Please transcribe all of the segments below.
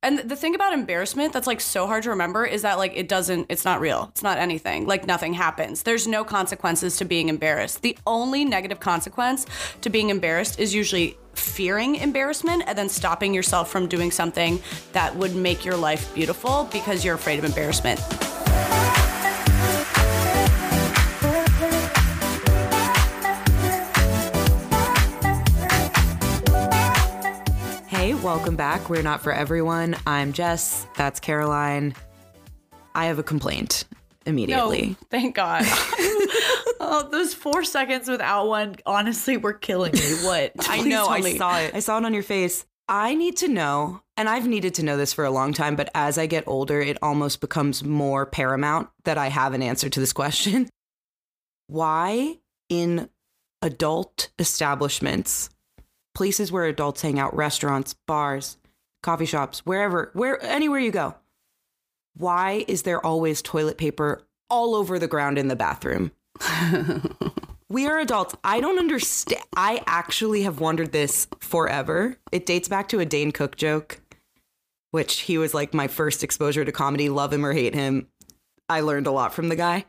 And the thing about embarrassment that's like so hard to remember is that like it doesn't, it's not real. It's not anything. Like nothing happens. There's no consequences to being embarrassed. The only negative consequence to being embarrassed is usually fearing embarrassment and then stopping yourself from doing something that would make your life beautiful because you're afraid of embarrassment. Welcome back. We're not for everyone. I'm Jess. That's Caroline. I have a complaint immediately. No, thank God. Oh, those four seconds without one honestly were killing me. What? I know. I me. saw it. I saw it on your face. I need to know, and I've needed to know this for a long time, but as I get older, it almost becomes more paramount that I have an answer to this question. Why in adult establishments, places where adults hang out, restaurants, bars, coffee shops, wherever, where anywhere you go, why is there always toilet paper all over the ground in the bathroom? We are adults. I don't understand. I actually have wondered this forever. It dates back to a Dane Cook joke, which he was like my first exposure to comedy. Love him or hate him. I learned a lot from the guy.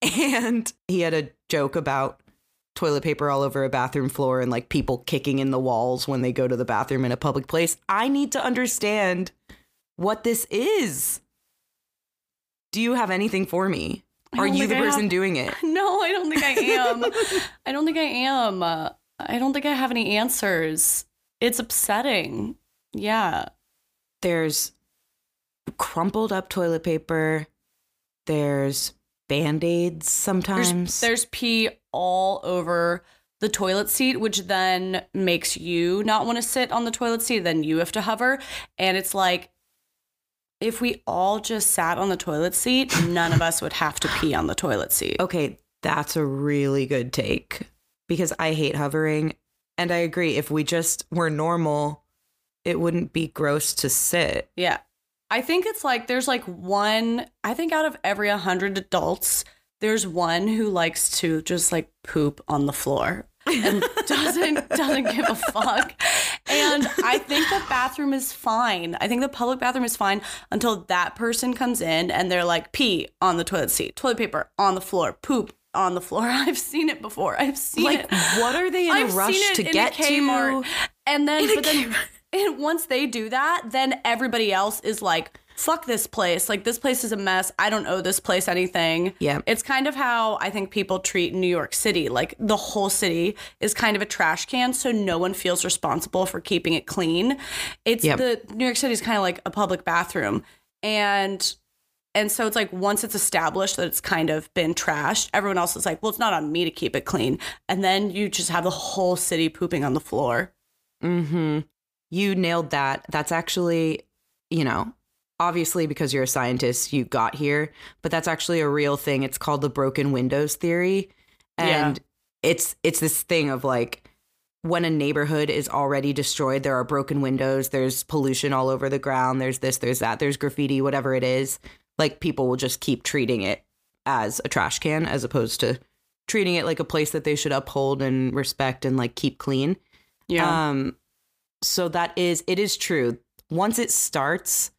And he had a joke about toilet paper all over a bathroom floor and like people kicking in the walls when they go to the bathroom in a public place. I need to understand what this is. Do you have anything for me? Are you the I person have- doing it? No, I don't think I am. I don't think I am. Uh, I don't think I have any answers. It's upsetting. Yeah. there's crumpled up toilet paper there's band-aids There's, sometimes there's pee all over the toilet seat, which then makes you not want to sit on the toilet seat. Then you have to hover. And it's like, if we all just sat on the toilet seat, none of us would have to pee on the toilet seat. okay that's a really good take because i hate hovering and i agree if we just were normal it wouldn't be gross to sit Yeah. I think it's like there's like one, I think out of every 100 adults, there's one who likes to just like poop on the floor and doesn't doesn't give a fuck. And I think the bathroom is fine. I think the public bathroom is fine until that person comes in and they're like pee on the toilet seat, toilet paper on the floor, poop on the floor. I've seen it before. I've seen it like it. what are they in I've a rush to get Kmart. to And then, but then, and once they do that, then everybody else is like, fuck this place. Like, this place is a mess. I don't owe this place anything. Yeah. It's kind of how I think people treat New York City. Like, the whole city is kind of a trash can, so no one feels responsible for keeping it clean. It's Yep. the New York City is kind of like a public bathroom. And and so it's like once it's established that it's kind of been trashed, everyone else is like, well, it's not on me to keep it clean. And then you just have the whole city pooping on the floor. Mm-hmm. You nailed that. That's actually, you know, obviously because you're a scientist, you got here, but that's actually a real thing. It's called the broken windows theory. Yeah. And it's it's this thing of like when a neighborhood is already destroyed, there are broken windows, there's pollution all over the ground, there's this, there's that, there's graffiti, whatever it is. Like people will just keep treating it as a trash can as opposed to treating it like a place that they should uphold and respect and like keep clean. Um, so that is it is true. Once it starts,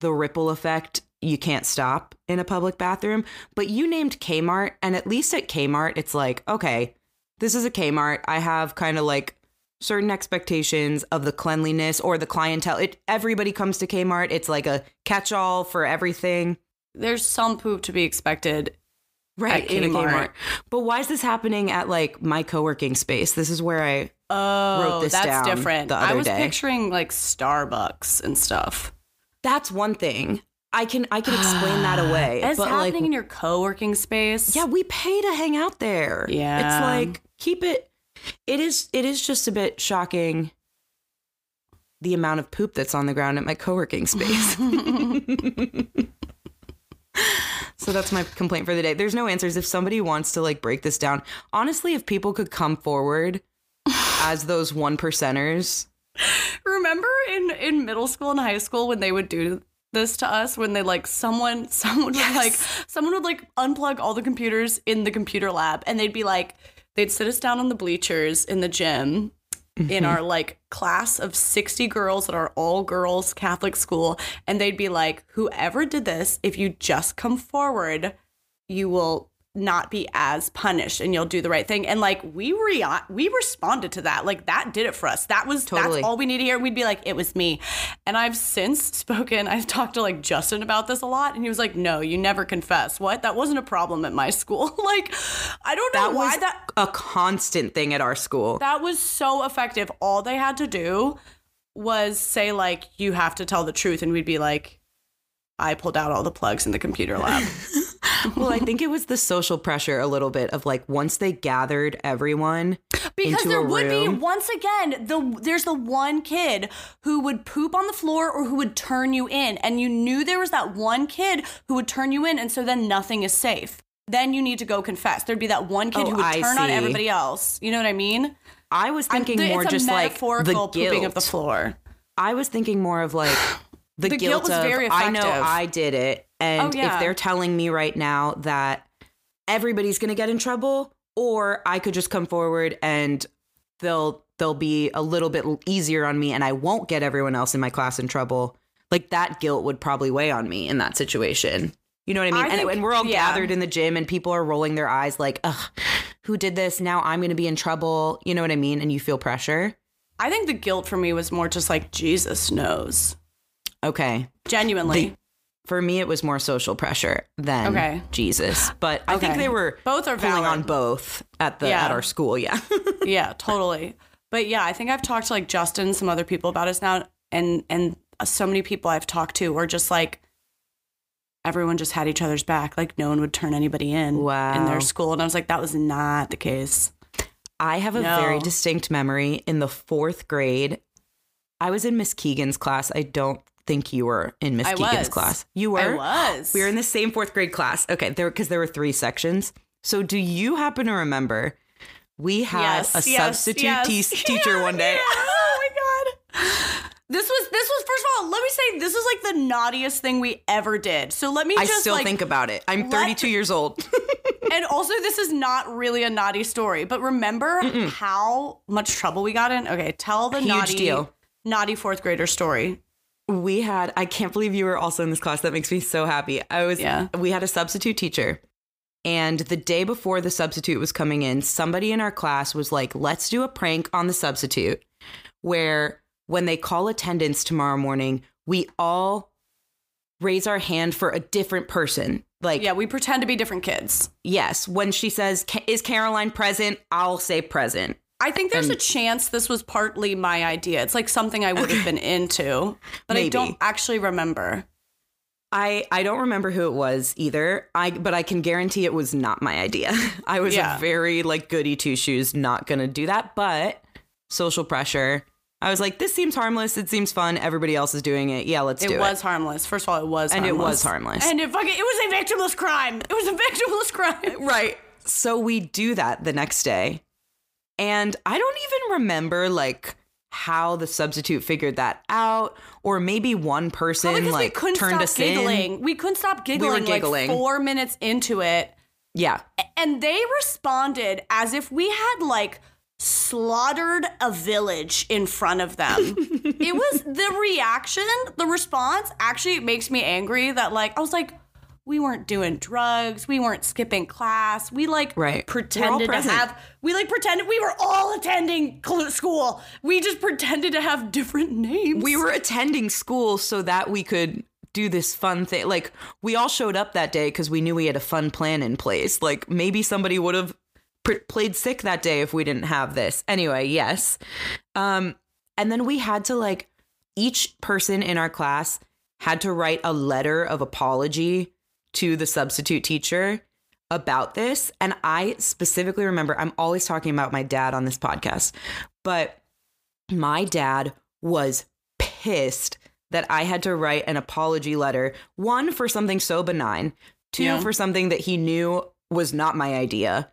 the ripple effect you can't stop in a public bathroom. But you named Kmart, and at least at Kmart, it's like, okay, this is a Kmart. I have kind of like certain expectations of the cleanliness or the clientele. It everybody comes to Kmart. It's like a catch-all for everything. There's some poop to be expected. At in a Kmart. Kmart. But why is this happening at like my co-working space? This is where I Oh, Wrote this that's down different. the I was day. picturing like Starbucks and stuff. That's one thing. I can I can explain that away. It's but happening like in your co-working space. yeah, we pay to hang out there. Yeah. It's like keep it it is it is just a bit shocking the amount of poop that's on the ground at my co-working space. so that's my complaint for the day. There's no answers if somebody wants to like break this down. Honestly, if people could come forward as those one percenters Remember in in middle school and high school when they would do this to us when they like someone someone would like someone would like unplug all the computers in the computer lab and they'd be like they'd sit us down on the bleachers in the gym in Mm-hmm. our like class of 60 girls at our all girls Catholic school. And they'd be like, whoever did this, if you just come forward, you will not be as punished and you'll do the right thing. And like we re- we responded to that. Like that did it for us. That was Totally. that's all we need to hear. We'd be like, it was me. And I've since spoken, I've talked to like Justin about this a lot, and he was like, No, you never confess. What? That wasn't a problem at my school. like, I don't know That why was that a constant thing at our school. that was so effective. All they had to do was say like, you have to tell the truth, and we'd be like, I pulled out all the plugs in the computer lab. well, I think it was the social pressure a little bit of like once they gathered everyone Because there would be once again the there's the one kid who would poop on the floor or who would turn you in, and you knew there was that one kid who would turn you in, and so then nothing is safe. Then you need to go confess. There'd be that one kid Oh, who would I turn on everybody else. You know what I mean? I was thinking it's more just like the guilt. pooping of the floor. I was thinking more of like the, The guilt guilt, was of very I know. I did it, and Oh, yeah. if they're telling me right now that everybody's gonna get in trouble, or I could just come forward and they'll they'll be a little bit easier on me, and I won't get everyone else in my class in trouble. Like that guilt would probably weigh on me in that situation. You know what I mean? I and, think- and we're all yeah. gathered in the gym, and people are rolling their eyes like, "Ugh, who did this? Now I'm gonna be in trouble." You know what I mean? And you feel pressure. I think the guilt for me was more just like Jesus knows. Okay. Genuinely. For me, it was more social pressure than Okay. Jesus, but I think they were Both are pulling on both at the Yeah. at our school. Yeah, yeah, totally. But yeah, I think I've talked to like Justin, and some other people about us now, and and so many people I've talked to were just like, everyone just had each other's back. Like no one would turn anybody in in their school, and I was like, that was not the case. I have a No. very distinct memory in the fourth grade. I was in Miss Keegan's class. I don't think you were in Miss I Keegan's was. class. You were. I was. We were in the same fourth grade class. Okay, there because there were three sections. So, do you happen to remember we had Yes, a yes, substitute yes. te- teacher one day? Oh my god. This was this was first of all, let me say this was like the naughtiest thing we ever did. So let me I just still like think about it. I'm let- 32 years old. and also this is not really a naughty story, but remember how much trouble we got in? Okay, tell the Huge naughty deal. naughty fourth grader story. We had i can't believe you were also in this class. That makes me so happy. I was Yeah. we had a substitute teacher and the day before the substitute was coming in somebody in our class was like let's do a prank on the substitute where when they call attendance tomorrow morning we all raise our hand for a different person like Yeah, we pretend to be different kids. yes. When she says is caroline present? I'll say present I think there's a chance this was partly my idea. It's like something I would have been into, but I don't actually remember. I I don't remember who it was either. I but I can guarantee it was not my idea. I was Yeah. a very like goody two shoes, not gonna do that. But social pressure. I was like, this seems harmless. It seems fun. Everybody else is doing it. Yeah, let's It do was harmless. First of all, it was And it was harmless. And it fucking it was a victimless crime. It was a victimless crime. Right. So we do that the next day, and I don't even remember like how the substitute figured that out, or maybe one person Probably because we like couldn't turned stop us in. We couldn't stop giggling, We were giggling. like four minutes into it. Yeah. And they responded as if we had like slaughtered a village in front of them. it was the reaction, the response actually makes me angry that like I was like we weren't doing drugs, we weren't skipping class. We like Right. Pretended to have we like pretended we were all attending school. We just pretended to have different names. we were attending school so that we could do this fun thing. Like we all showed up that day because we knew we had a fun plan in place. Like maybe somebody would have pr- played sick that day if we didn't have this. Anyway, yes. Um, and then we had to like each person in our class had to write a letter of apology to the substitute teacher about this. And I specifically remember, I'm always talking about my dad on this podcast, but my dad was pissed that I had to write an apology letter, one for something so benign, two Yeah. for something that he knew was not my idea.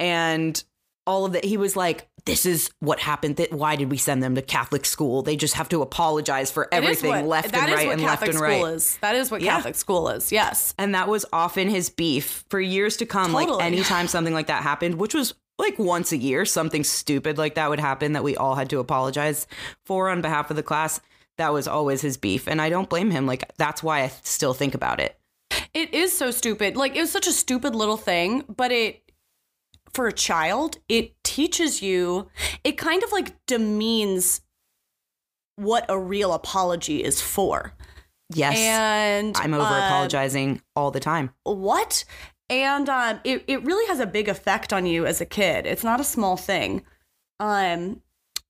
And all of that, he was like, this is what happened. That why did we send them to Catholic school? They just have to apologize for everything what- left and right and Catholic left and right. is. That is what Yeah. Catholic school is. Yes. And that was often his beef for years to come. Like anytime something like that happened, which was like once a year something stupid like that would happen that we all had to apologize for on behalf of the class. That was always his beef, and I don't blame him. Like that's why I still think about it. It is so stupid. Like it was such a stupid little thing, but it for a child, it teaches you it kind of like demeans what a real apology is for. Yes, And I'm over uh, apologizing all the time. what? And um, it, it really has a big effect on you as a kid. It's not a small thing. Um,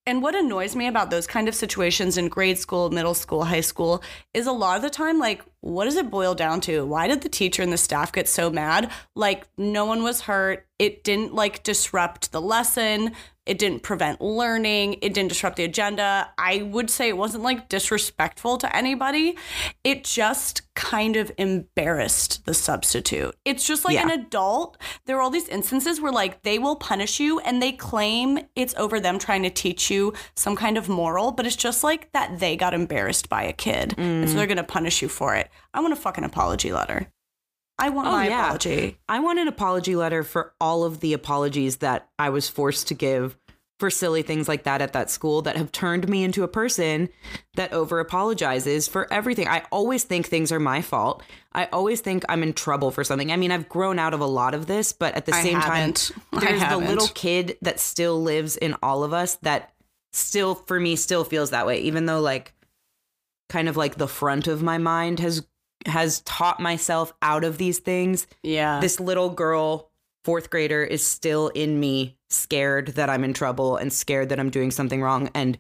and what annoys me about those kind of situations in grade school, middle school, high school is a lot of the time, like, what does it boil down to? Why did the teacher and the staff get so mad? Like, no one was hurt. It didn't like disrupt the lesson. It didn't prevent learning. It didn't disrupt the agenda. I would say it wasn't like disrespectful to anybody. It just kind of embarrassed the substitute. It's just like Yeah. an adult. There are all these instances where like they will punish you and they claim it's over them trying to teach you some kind of moral, but it's just like that they got embarrassed by a kid. And Mm. so they're going to punish you for it. I want a fucking apology letter. I want Oh, my yeah. apology. I want an apology letter for all of the apologies that I was forced to give for silly things like that at that school that have turned me into a person that over apologizes for everything. I always think things are my fault. I always think I'm in trouble for something. I mean, I've grown out of a lot of this, but at the I same haven't. I time, there's the little kid that still lives in all of us that still, for me, still feels that way, even though, like, kind of like the front of my mind has has taught myself out of these things Yeah. this little girl, fourth grader, is still in me, scared that I'm in trouble and scared that I'm doing something wrong and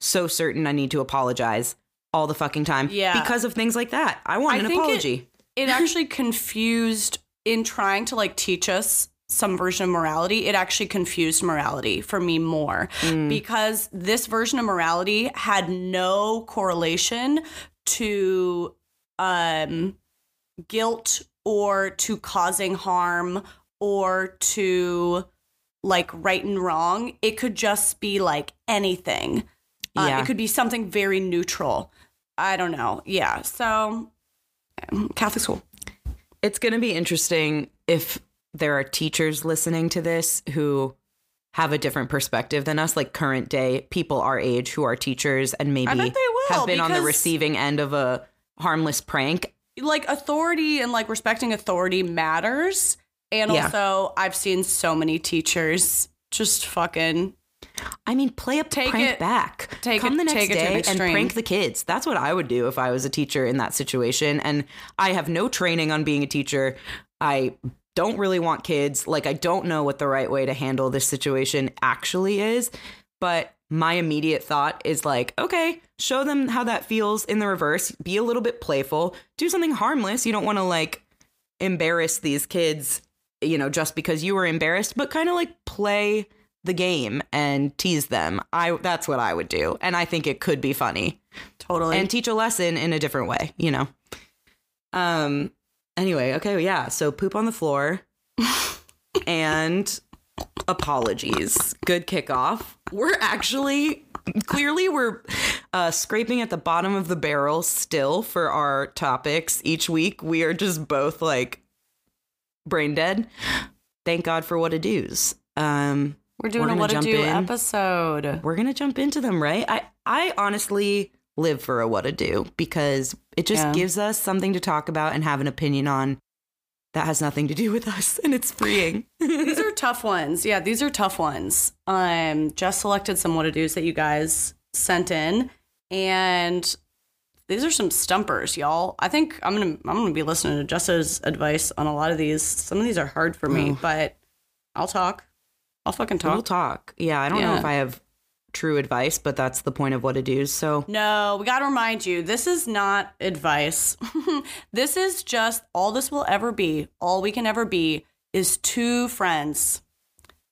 so certain I need to apologize all the fucking time. Yeah. Because of things like that. I want I an think it- apology. it actually confused in trying to like teach us some version of morality it actually confused morality for me more because this version of morality had no correlation to um guilt or to causing harm or to like right and wrong. It could just be like anything. Uh, Yeah. it could be something very neutral. I don't know. Yeah. So catholic school. It's going to be interesting if there are teachers listening to this who have a different perspective than us, like current day people our age who are teachers and maybe will, have been on the receiving end of a harmless prank. like authority and like respecting authority matters. And Yeah. also, I've seen so many teachers just fucking I mean, play a Take prank it- back. take Come it- the next take it an day and prank the kids. That's what I would do if I was a teacher in that situation. And I have no training on being a teacher. I don't really want kids. Like, I don't know what the right way to handle this situation actually is. But my immediate thought is like, okay, show them how that feels in the reverse. Be a little bit playful. Do something harmless. You don't want to like embarrass these kids, you know, just because you were embarrassed, but kind of like play the game and tease them. I that's what I would do. And I think it could be funny totally. and teach a lesson in a different way, you know. Um anyway, okay, yeah. So poop on the floor and apologies. Good kickoff. We're actually clearly we're uh, scraping at the bottom of the barrel still for our topics each week. We are just both like brain dead. Thank God for what a do's. Um, we're doing we're a what to do in. episode. we're gonna jump into them, right? I I honestly live for a what to do because it just Yeah. gives us something to talk about and have an opinion on that has nothing to do with us, and it's freeing. these are tough ones. Yeah, these are tough ones. Um, just selected some what to do's that you guys sent in, and these are some stumpers, y'all. I think I'm gonna I'm gonna be listening to Jess's advice on a lot of these. Some of these are hard for me, Oh. but I'll talk. I'll fucking talk. We'll talk. talk. Yeah, I don't know if I have true advice, but that's the point of what to do. So No, we got to remind you this is not advice. this is just all this will ever be, all we can ever be is two friends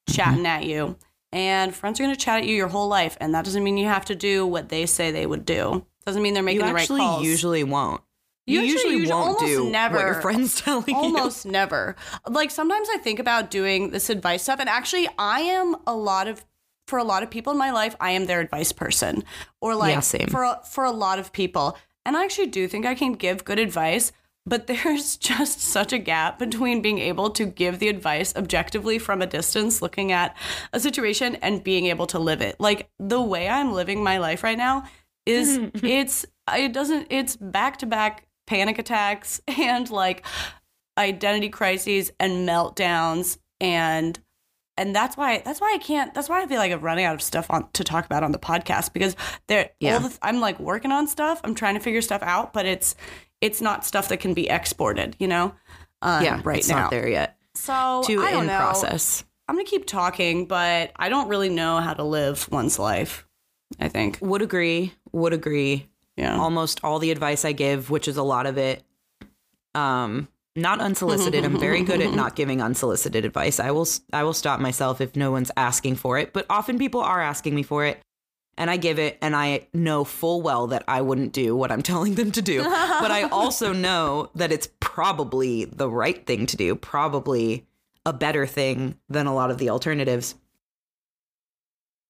chatting mm-hmm. at you. And friends are going to chat at you your whole life. And that doesn't mean you have to do what they say they would do. Doesn't mean they're making you the right actually calls. usually won't. You You, actually usually won't almost do never. what your friends telling you. Almost never. Like sometimes I think about doing this advice stuff, and actually, I am a lot of for a lot of people in my life, I am their advice person, or like Yeah, same. for a, for a lot of people, and I actually do think I can give good advice. but there's just such a gap between being able to give the advice objectively from a distance, looking at a situation and being able to live it. Like the way I'm living my life right now is mm-hmm, mm-hmm. it's it doesn't it's back to back panic attacks and like identity crises and meltdowns and and that's why that's why I can't that's why I feel like I'm running out of stuff on to talk about on the podcast because there Yeah. all the, I'm like working on stuff I'm trying to figure stuff out but it's it's not stuff that can be exported you know um, yeah, right it's now not there yet. so To I don't in know process. I'm gonna keep talking but I don't really know how to live one's life I think Would agree. Would agree. yeah Almost all the advice I give, which is a lot of it, um, not unsolicited. I'm very good at mm-hmm. not giving unsolicited advice. I will I will stop myself if no one's asking for it, but often people are asking me for it. And I give it, and I know full well that I wouldn't do what I'm telling them to do. but I also know that it's probably the right thing to do, probably a better thing than a lot of the alternatives.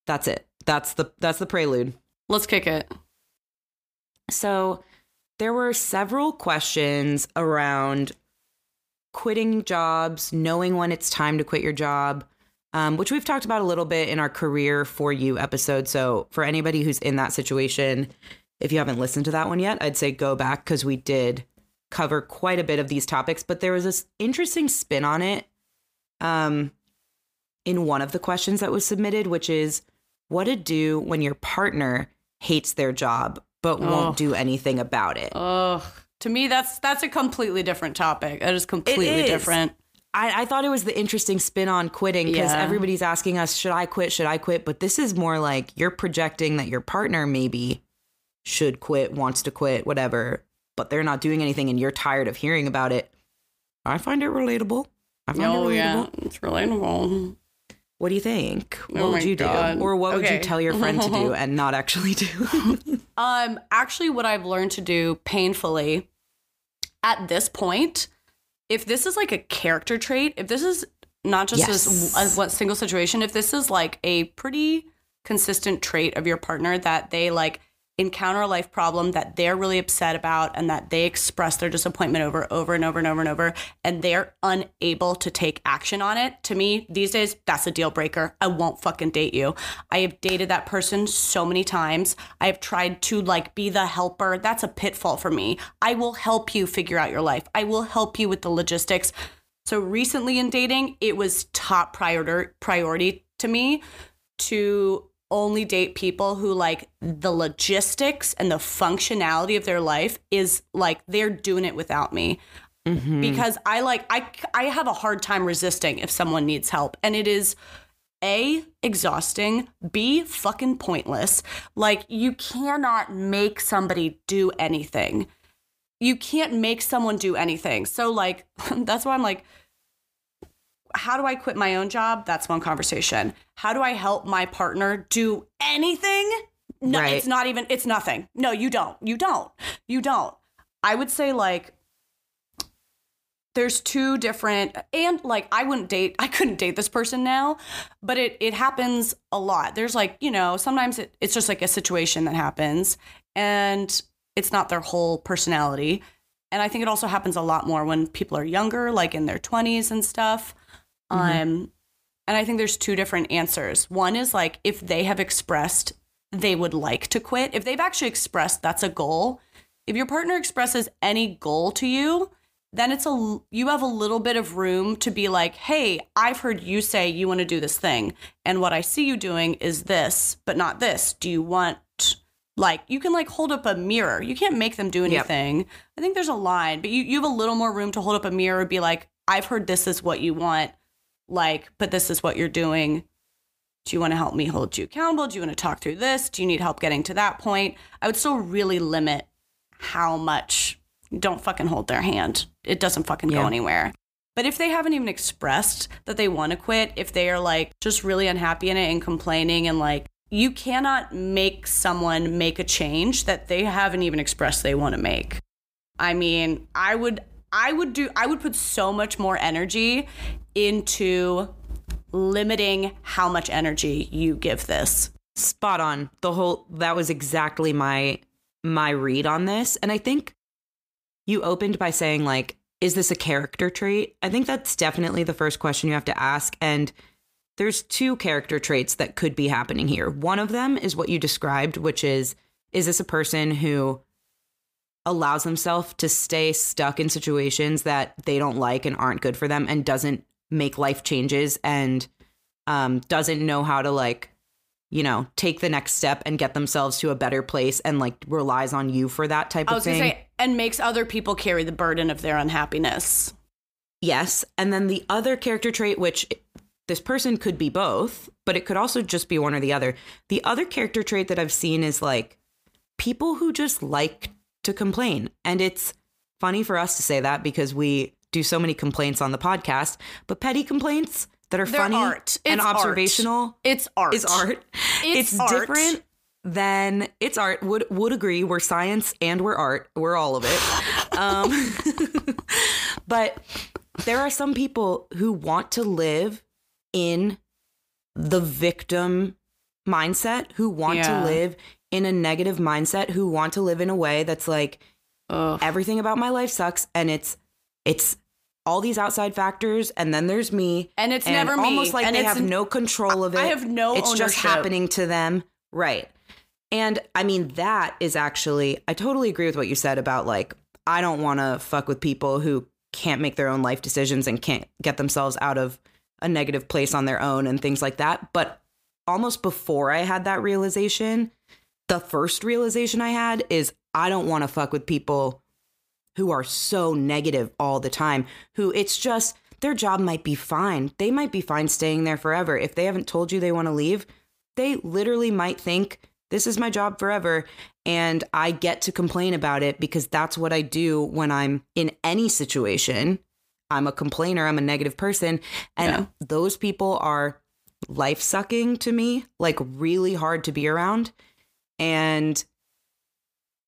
That's it. That's the that's the prelude. let's kick it So there were several questions around quitting jobs, knowing when it's time to quit your job, um, which we've talked about a little bit in our career for you episode. So for anybody who's in that situation, if you haven't listened to that one yet, I'd say go back because we did cover quite a bit of these topics. But there was this interesting spin on it um, in one of the questions that was submitted, which is what to do when your partner hates their job but Oh. won't do anything about it. Ugh. To me, that's that's a completely different topic. That is completely is. different. I, I thought it was the interesting spin on quitting because Yeah. everybody's asking us, should I quit? Should I quit? But this is more like you're projecting that your partner maybe should quit, wants to quit, whatever, but they're not doing anything and you're tired of hearing about it. I find it relatable. I find Oh it relatable. yeah, it's relatable. What do you think? What Oh would you do? Or what would you tell your friend to do and not actually do? Um, actually, what I've learned to do painfully at this point, if this is like a character trait, if this is not just Yes. a, one single situation, if this is like a pretty consistent trait of your partner that they like encounter a life problem that they're really upset about and that they express their disappointment over over and over and over and over and they're unable to take action on it to me these days that's a deal breaker. I won't fucking date you. I have dated that person so many times. I have tried to like be the helper. That's a pitfall for me. I will help you figure out your life. I will help you with the logistics. So recently in dating it was top priority priority to me to only date people who like the logistics and the functionality of their life is like they're doing it without me. Mm-hmm. Because I like I I have a hard time resisting if someone needs help. And it is a exhausting b fucking pointless. Like you cannot make somebody do anything. You can't make someone do anything. So like that's why I'm like how do I quit my own job? That's one conversation. How do I help my partner do anything? No, Right. it's not even, it's nothing. No, you don't. You don't. You don't. I would say, like, there's two different and like I wouldn't date I couldn't date this person now, but it it happens a lot. There's like, you know, sometimes it, it's just like a situation that happens and it's not their whole personality. And I think it also happens a lot more when people are younger, like in their 20s and stuff. Um and I think there's two different answers. One is like if they have expressed they would like to quit, if they've actually expressed that's a goal, if your partner expresses any goal to you, then it's a you have a little bit of room to be like, "Hey, I've heard you say you want to do this thing, and what I see you doing is this, but not this. Do you want like you can like hold up a mirror. You can't make them do Yep. anything. I think there's a line, but you you have a little more room to hold up a mirror and be like, "I've heard this is what you want, like, but this is what you're doing." Do you want to help me hold you accountable? Do you want to talk through this? Do you need help getting to that point? I would still really limit how much don't fucking hold their hand. It doesn't fucking go anywhere. But if they haven't even expressed that they want to quit, if they are like just really unhappy in it and complaining and like you cannot make someone make a change that they haven't even expressed they want to make. I mean, I would I would do I would put so much more energy into limiting how much energy you give this. spot on the whole that was exactly my my read on this and i think you opened by saying like is this a character trait? I think that's definitely the first question you have to ask and there's two character traits that could be happening here. One of them is what you described, which is is this a person who allows themselves to stay stuck in situations that they don't like and aren't good for them and doesn't make life changes and um, doesn't know how to like you know take the next step and get themselves to a better place and like relies on you for that type of thing gonna say, and makes other people carry the burden of their unhappiness. yes. And then the other character trait which this person could be both but it could also just be one or the other. The other character trait that i've seen is like people who just like to complain and it's funny for us to say that because we do so many complaints on the podcast but petty complaints that are They're funny art. and It's art. observational It's art. is art. It's It's, art. different than it's art. Would would agree. We're science and we're art. We're all of it. um, but there are some people who want to live in the victim mindset, who want Yeah. to live in a negative mindset, who want to live in a way that's like Ugh. everything about my life sucks, and it's it's all these outside factors, and then there's me, And it's never me. almost like And they have no control of it. I have no It's just happening to them, right? And I mean, that is actually, I totally agree with what you said about like, I don't want to fuck with people who can't make their own life decisions and can't get themselves out of a negative place on their own and things like that. But almost before I had that realization, the first realization I had is I don't want to fuck with people who are so negative all the time, who it's just their job might be fine. They might be fine staying there forever. If they haven't told you they want to leave, they literally might think, this is my job forever. And I get to complain about it because that's what I do when I'm in any situation. I'm a complainer, I'm a negative person. And Yeah. those people are life sucking to me, like really hard to be around. And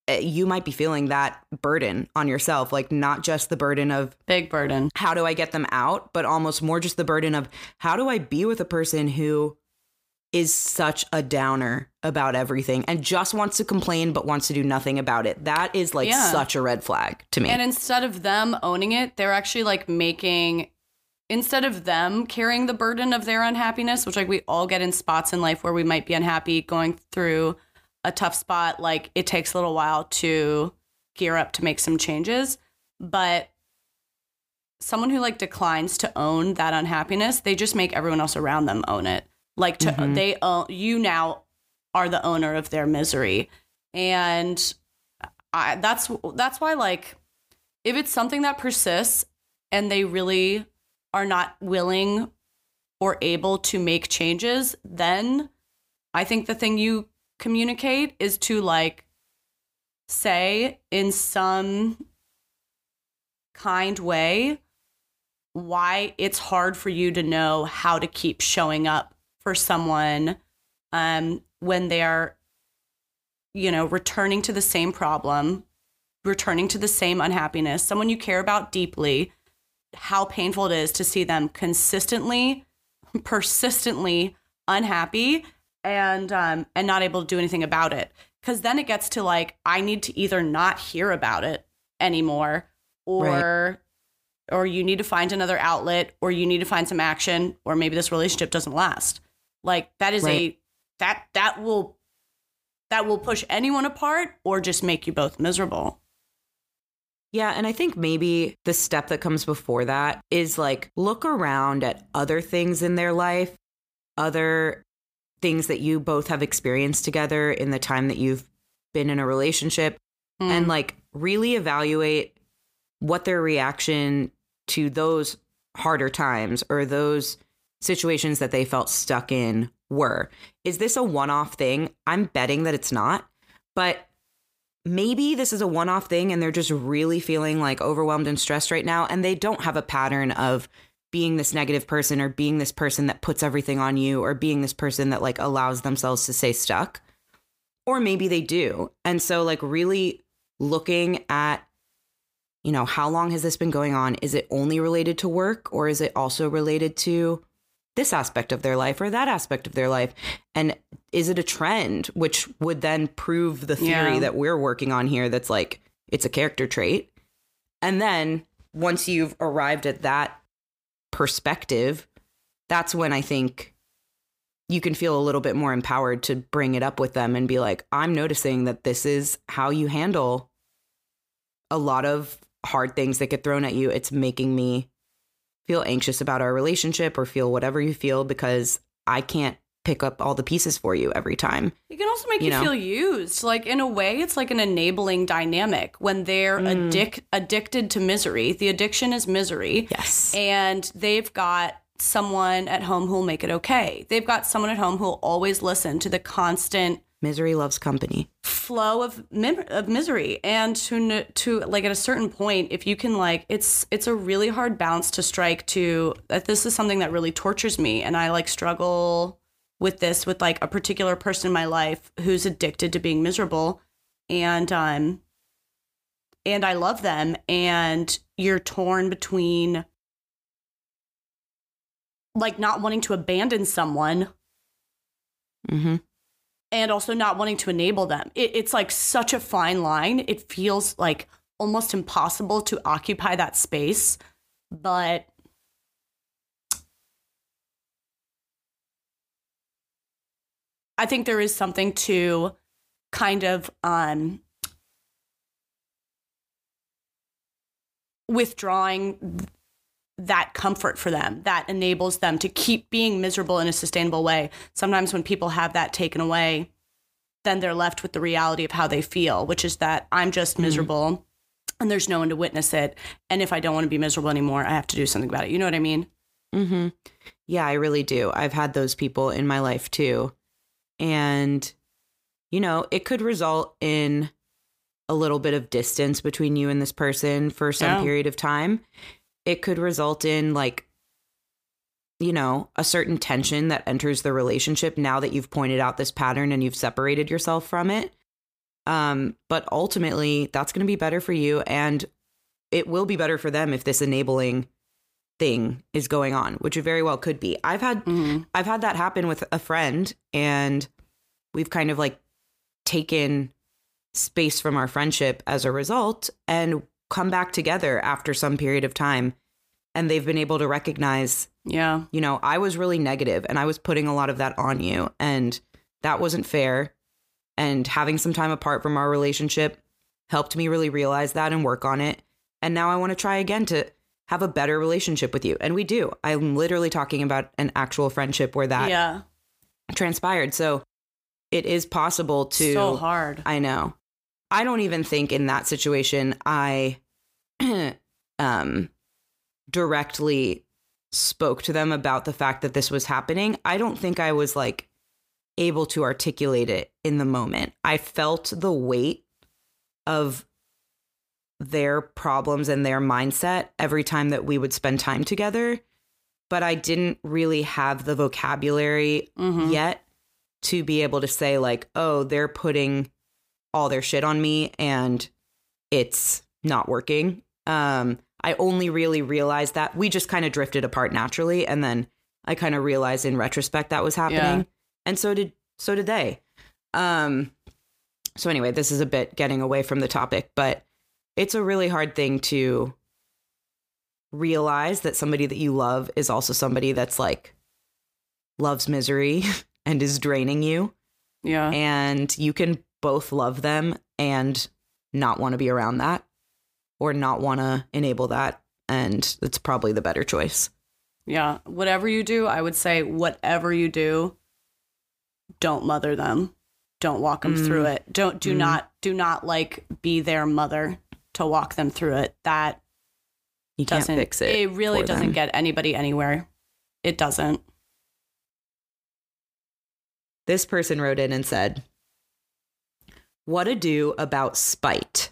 uh, you might be feeling that burden on yourself, like not just the burden of Big burden. how do I get them out, but almost more just the burden of how do I be with a person who is such a downer about everything and just wants to complain but wants to do nothing about it. That is like Yeah. such a red flag to me. And instead of them owning it, they're actually like making instead of them carrying the burden of their unhappiness, which like we all get in spots in life where we might be unhappy going through a tough spot, like it takes a little while to gear up to make some changes, but someone who like declines to own that unhappiness, they just make everyone else around them own it. Like to Mhm. they own you now are the owner of their misery. And I that's that's why like if it's something that persists and they really are not willing or able to make changes, then I think the thing you communicate is to like say in some kind way why it's hard for you to know how to keep showing up for someone um, when they are, you know, returning to the same problem, returning to the same unhappiness, someone you care about deeply, how painful it is to see them consistently, persistently unhappy and um, and not able to do anything about it. Because then it gets to like I need to either not hear about it anymore, or or you need to find another outlet, or you need to find some action, or maybe this relationship doesn't last. Like that is Right. a that that will that will push anyone apart or just make you both miserable. Yeah, and I think maybe the step that comes before that is like look around at other things in their life, other things that you both have experienced together in the time that you've been in a relationship and Mm. like really evaluate what their reaction to those harder times or those situations that they felt stuck in were. Is this a one off thing? I'm betting that it's not, but maybe this is a one off thing and they're just really feeling like overwhelmed and stressed right now and they don't have a pattern of being this negative person or being this person that puts everything on you or being this person that like allows themselves to stay stuck. Or maybe they do. And so like really looking at you know how long has this been going on? Is it only related to work or is it also related to this aspect of their life or that aspect of their life? And is it a trend which would then prove the theory Yeah. that we're working on here that's like it's a character trait? And then once you've arrived at that perspective, that's when I think you can feel a little bit more empowered to bring it up with them and be like, I'm noticing that this is how you handle a lot of hard things that get thrown at you. It's making me feel anxious about our relationship or feel whatever you feel because I can't pick up all the pieces for you every time. It can also make You you, know? feel used. Like in a way, it's like an enabling dynamic when they're Mm. addic- addicted to misery. The addiction is misery. Yes. And they've got someone at home who'll make it okay. They've got someone at home who'll always listen to the constant Misery loves company. flow of mim- of misery and to to like at a certain point if you can like it's it's a really hard balance to strike to that this is something that really tortures me and I like struggle with this with like a particular person in my life who's addicted to being miserable and um and I love them and you're torn between like not wanting to abandon someone Mm-hmm. and also not wanting to enable them. It, it's like such a fine line. It feels like almost impossible to occupy that space, but I think there is something to kind of um withdrawing th- that comfort for them that enables them to keep being miserable in a sustainable way. Sometimes when people have that taken away, then they're left with the reality of how they feel, which is that I'm just miserable and there's no one to witness it. And if I don't want to be miserable anymore, I have to do something about it. You know what I mean? Mm-hmm. Yeah, I really do. I've had those people in my life too. And, you know, it could result in a little bit of distance between you and this person for some Yeah. period of time. It could result in, like, you know, a certain tension that enters the relationship now that you've pointed out this pattern and you've separated yourself from it. Um, but ultimately, that's going to be better for you. And it will be better for them if this enabling thing is going on, which it very well could be. I've had Mm-hmm. I've had that happen with a friend and we've kind of like taken space from our friendship as a result and come back together after some period of time and they've been able to recognize, Yeah. you know, I was really negative and I was putting a lot of that on you and that wasn't fair and having some time apart from our relationship helped me really realize that and work on it. And now I want to try again to have a better relationship with you. And we do. I'm literally talking about an actual friendship where that yeah. transpired. So it is possible to. so hard. I know. I don't even think in that situation I um directly spoke to them about the fact that this was happening. I don't think I was like able to articulate it in the moment. I felt the weight of their problems and their mindset every time that we would spend time together, but I didn't really have the vocabulary Mhm. yet to be able to say like, "Oh, they're putting all their shit on me and it's not working." Um I only really realized that we just kind of drifted apart naturally and then I kind of realized in retrospect that was happening. And so did so did they. Um so anyway, this is a bit getting away from the topic, but it's a really hard thing to realize that somebody that you love is also somebody that's like loves misery and is draining you Yeah. and you can both love them and not want to be around that or not want to enable that and it's probably the better choice Yeah. Whatever you do, I would say whatever you do, don't mother them. Don't walk them through Mm. it. Don't do Mm. not do not like be their mother to walk them through it. That you can't doesn't fix it It really for doesn't them. get anybody anywhere. It doesn't. this person wrote in and said what to do about spite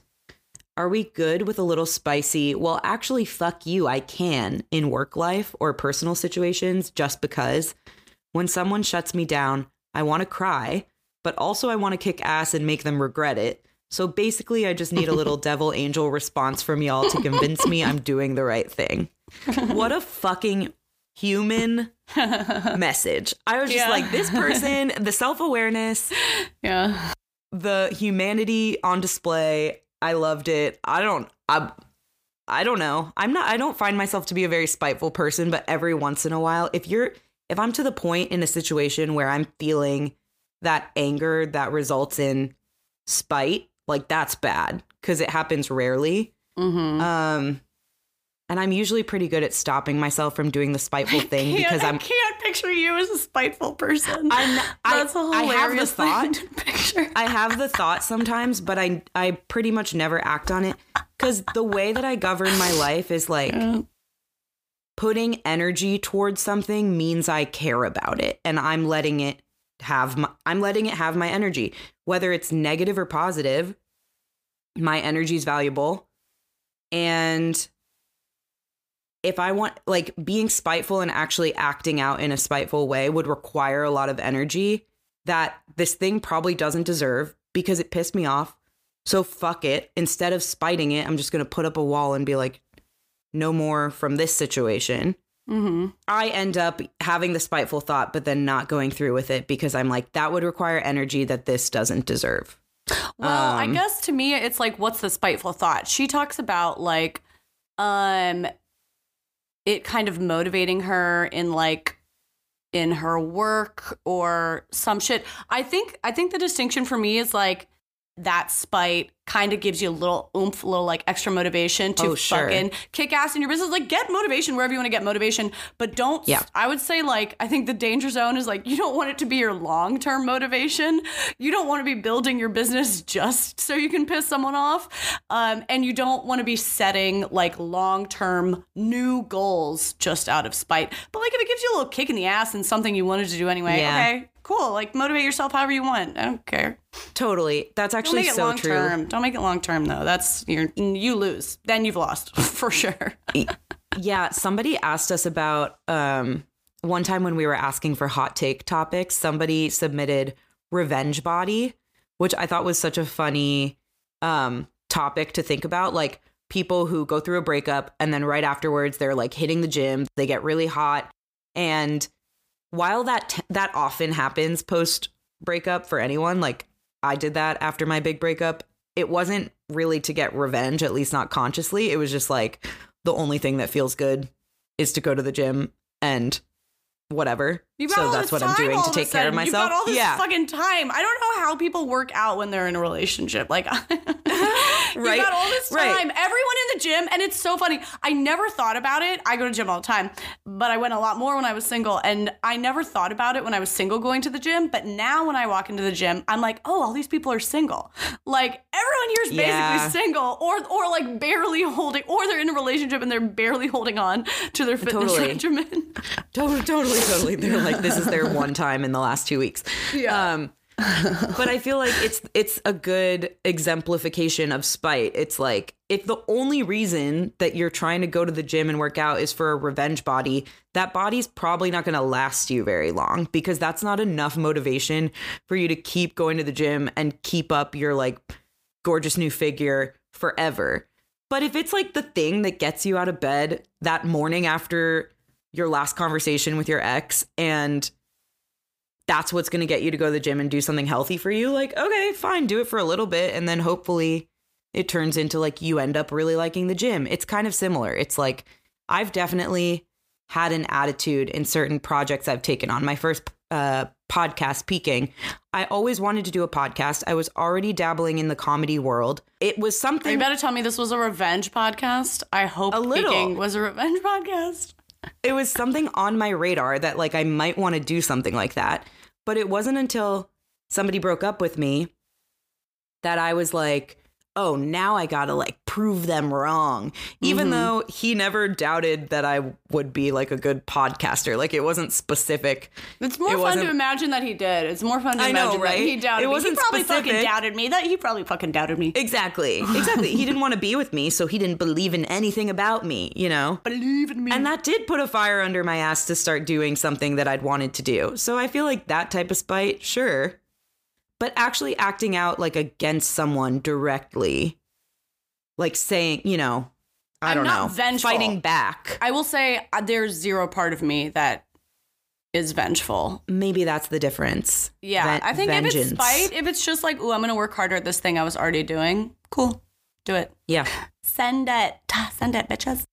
are we good with a little spicy well actually fuck you i can in work life or personal situations just because when someone shuts me down i want to cry but also i want to kick ass and make them regret it so basically i just need a little devil angel response from y'all to convince me i'm doing the right thing what a fucking human message i was just Yeah. like this person the self-awareness Yeah. the humanity on display. I loved it. I don't. I I don't know. I'm not I don't find myself to be a very spiteful person, but every once in a while, if you're if I'm to the point in a situation where I'm feeling that anger that results in spite, like that's bad because it happens rarely. Mm-hmm. Um and I'm usually pretty good at stopping myself from doing the spiteful thing because I I'm can't picture you as a spiteful person. I'm I, That's a I have the hilarious thought. picture. I have the thought sometimes, but I I pretty much never act on it cuz the way that I govern my life is like Yeah. putting energy towards something means I care about it and I'm letting it have my I'm letting it have my energy. Whether it's negative or positive my energy is valuable. And if I want like being spiteful and actually acting out in a spiteful way would require a lot of energy that this thing probably doesn't deserve because it pissed me off. So fuck it. Instead of spiting it I'm just going to put up a wall and be like no more from this situation. Mm-hmm. I end up having the spiteful thought, but then not going through with it because I'm like, that would require energy that this doesn't deserve. Well, I Um, guess to me it's like what's the spiteful thought? She talks about like um it kind of motivating her in like in her work or some shit. I think I think the distinction for me is like that spite kind of gives you a little oomph, a little like extra motivation to Oh, sure. fucking kick ass in your business. Like get motivation wherever you want to get motivation, but don't. Yeah. I would say like I think the danger zone is like you don't want it to be your long term motivation. You don't want to be building your business just so you can piss someone off, um, and you don't want to be setting like long term new goals just out of spite. But like if it gives you a little kick in the ass and something you wanted to do anyway, Yeah. okay, cool. Like motivate yourself however you want. I don't care. Totally. That's Don't actually make it so long true. term. Don't make it long term though. That's you're you lose. Then you've lost for sure. Yeah, somebody asked us about um one time when we were asking for hot take topics, somebody submitted revenge body, which I thought was such a funny um topic to think about like people who go through a breakup and then right afterwards they're like hitting the gym, they get really hot and while that t- that often happens post breakup for anyone, like I did that after my big breakup, it wasn't really to get revenge, at least not consciously. It was just like the only thing that feels good is to go to the gym and whatever. You've got so that's what I'm doing to take care of myself. You've got all this yeah. fucking time. I don't know how people work out when they're in a relationship. Like, Right. You've got all this time. Right. Everyone in the gym, and it's so funny. I never thought about it. I go to gym all the time, but I went a lot more when I was single, and I never thought about it when I was single going to the gym. But now when I walk into the gym, I'm like, oh, all these people are single. Like everyone here is basically Yeah. single, or or like barely holding, or they're in a relationship and they're barely holding on to their fitness Totally. regimen. Totally, totally, totally. They're like, this is their one time in the last two weeks. Yeah. Um, but I feel like it's it's a good exemplification of spite. It's like if the only reason that you're trying to go to the gym and work out is for a revenge body, that body's probably not going to last you very long because that's not enough motivation for you to keep going to the gym and keep up your like gorgeous new figure forever. But if it's like the thing that gets you out of bed that morning after your last conversation with your ex and that's what's going to get you to go to the gym and do something healthy for you, like, okay, fine, do it for a little bit. And then hopefully it turns into like you end up really liking the gym. It's kind of similar. It's like I've definitely had an attitude in certain projects I've taken on. My first uh, podcast, Peaking, I always wanted to do a podcast. I was already dabbling in the comedy world. It was something You better tell me this was a revenge podcast. I hope A little. Was a revenge podcast. It was something on my radar that like I might want to do something like that. But it wasn't until somebody broke up with me that I was like, oh, now I gotta like prove them wrong. Even Mhm. though he never doubted that I would be like a good podcaster. Like it wasn't specific. It's more It fun to imagine that he did. It's more fun to I know, imagine that right? he doubted It me. wasn't he probably fucking doubted me. That he probably fucking doubted me. Exactly. Exactly. he didn't want to be with me, so he didn't believe in anything about me, you know? Believe in me. And that did put a fire under my ass to start doing something that I'd wanted to do. So I feel like that type of spite, sure. But actually acting out like against someone directly, like saying, you know, I I'm don't know, vengeful. fighting back. I will say uh, there's zero part of me that is vengeful. Maybe that's the difference. Yeah, Ven- I think if it's vengeance. spite, if it's just like, oh, I'm gonna work harder at this thing I was already doing," cool. Do it. Yeah. Send it. Send it, bitches.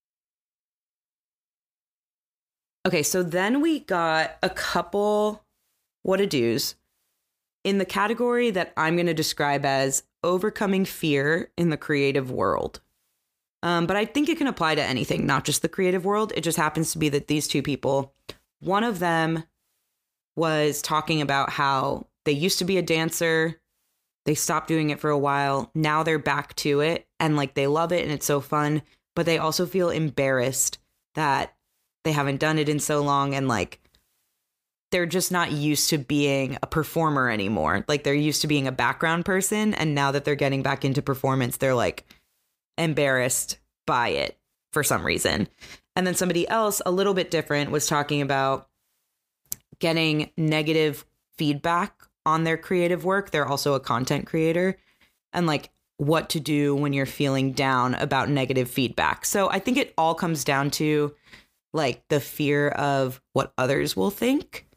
Okay, so then we got a couple what a do's in the category that I'm going to describe as overcoming fear in the creative world. Um, but I think it can apply to anything, not just the creative world. It just happens to be that these two people, one of them was talking about how they used to be a dancer, they stopped doing it for a while, now they're back to it, and like they love it and it's so fun, but they also feel embarrassed that they haven't done it in so long and like they're just not used to being a performer anymore. Like they're used to being a background person and now that they're getting back into performance, they're like embarrassed by it for some reason. And then somebody else a little bit different was talking about getting negative feedback on their creative work. They're also a content creator and like what to do when you're feeling down about negative feedback. So I think it all comes down to like the fear of what others will think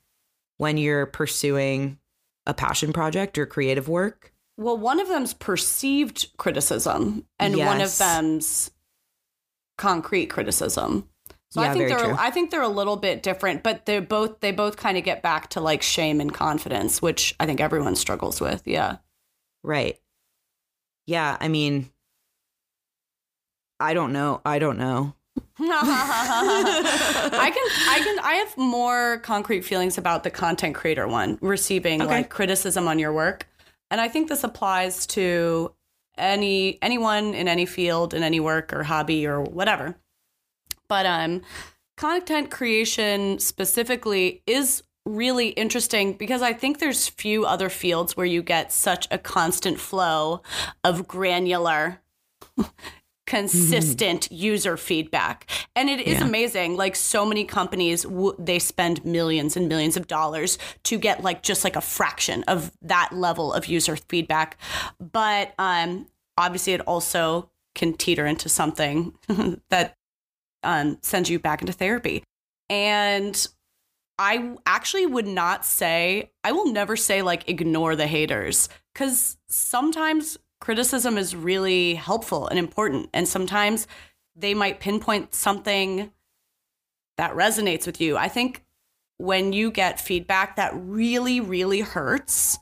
when you're pursuing a passion project or creative work. Well, one of them's perceived criticism, and one of them's concrete criticism. So Yeah, I think they're true. I think they're a little bit different, but they're both they both kind of get back to like shame and confidence, which I think everyone struggles with. Yeah. Right. Yeah, I mean I don't know. I don't know. I can I can I have more concrete feelings about the content creator one, receiving Okay. like criticism on your work. And I think this applies to any anyone in any field in any work or hobby or whatever. But um content creation specifically is really interesting because I think there's few other fields where you get such a constant flow of granular consistent user feedback. And it is Yeah. amazing like so many companies w- they spend millions and millions of dollars to get like just like a fraction of that level of user feedback. But um obviously it also can teeter into something that um sends you back into therapy. And I actually would not say, I will never say like ignore the haters because sometimes criticism is really helpful and important. And sometimes they might pinpoint something that resonates with you. I think when you get feedback that really, really hurts,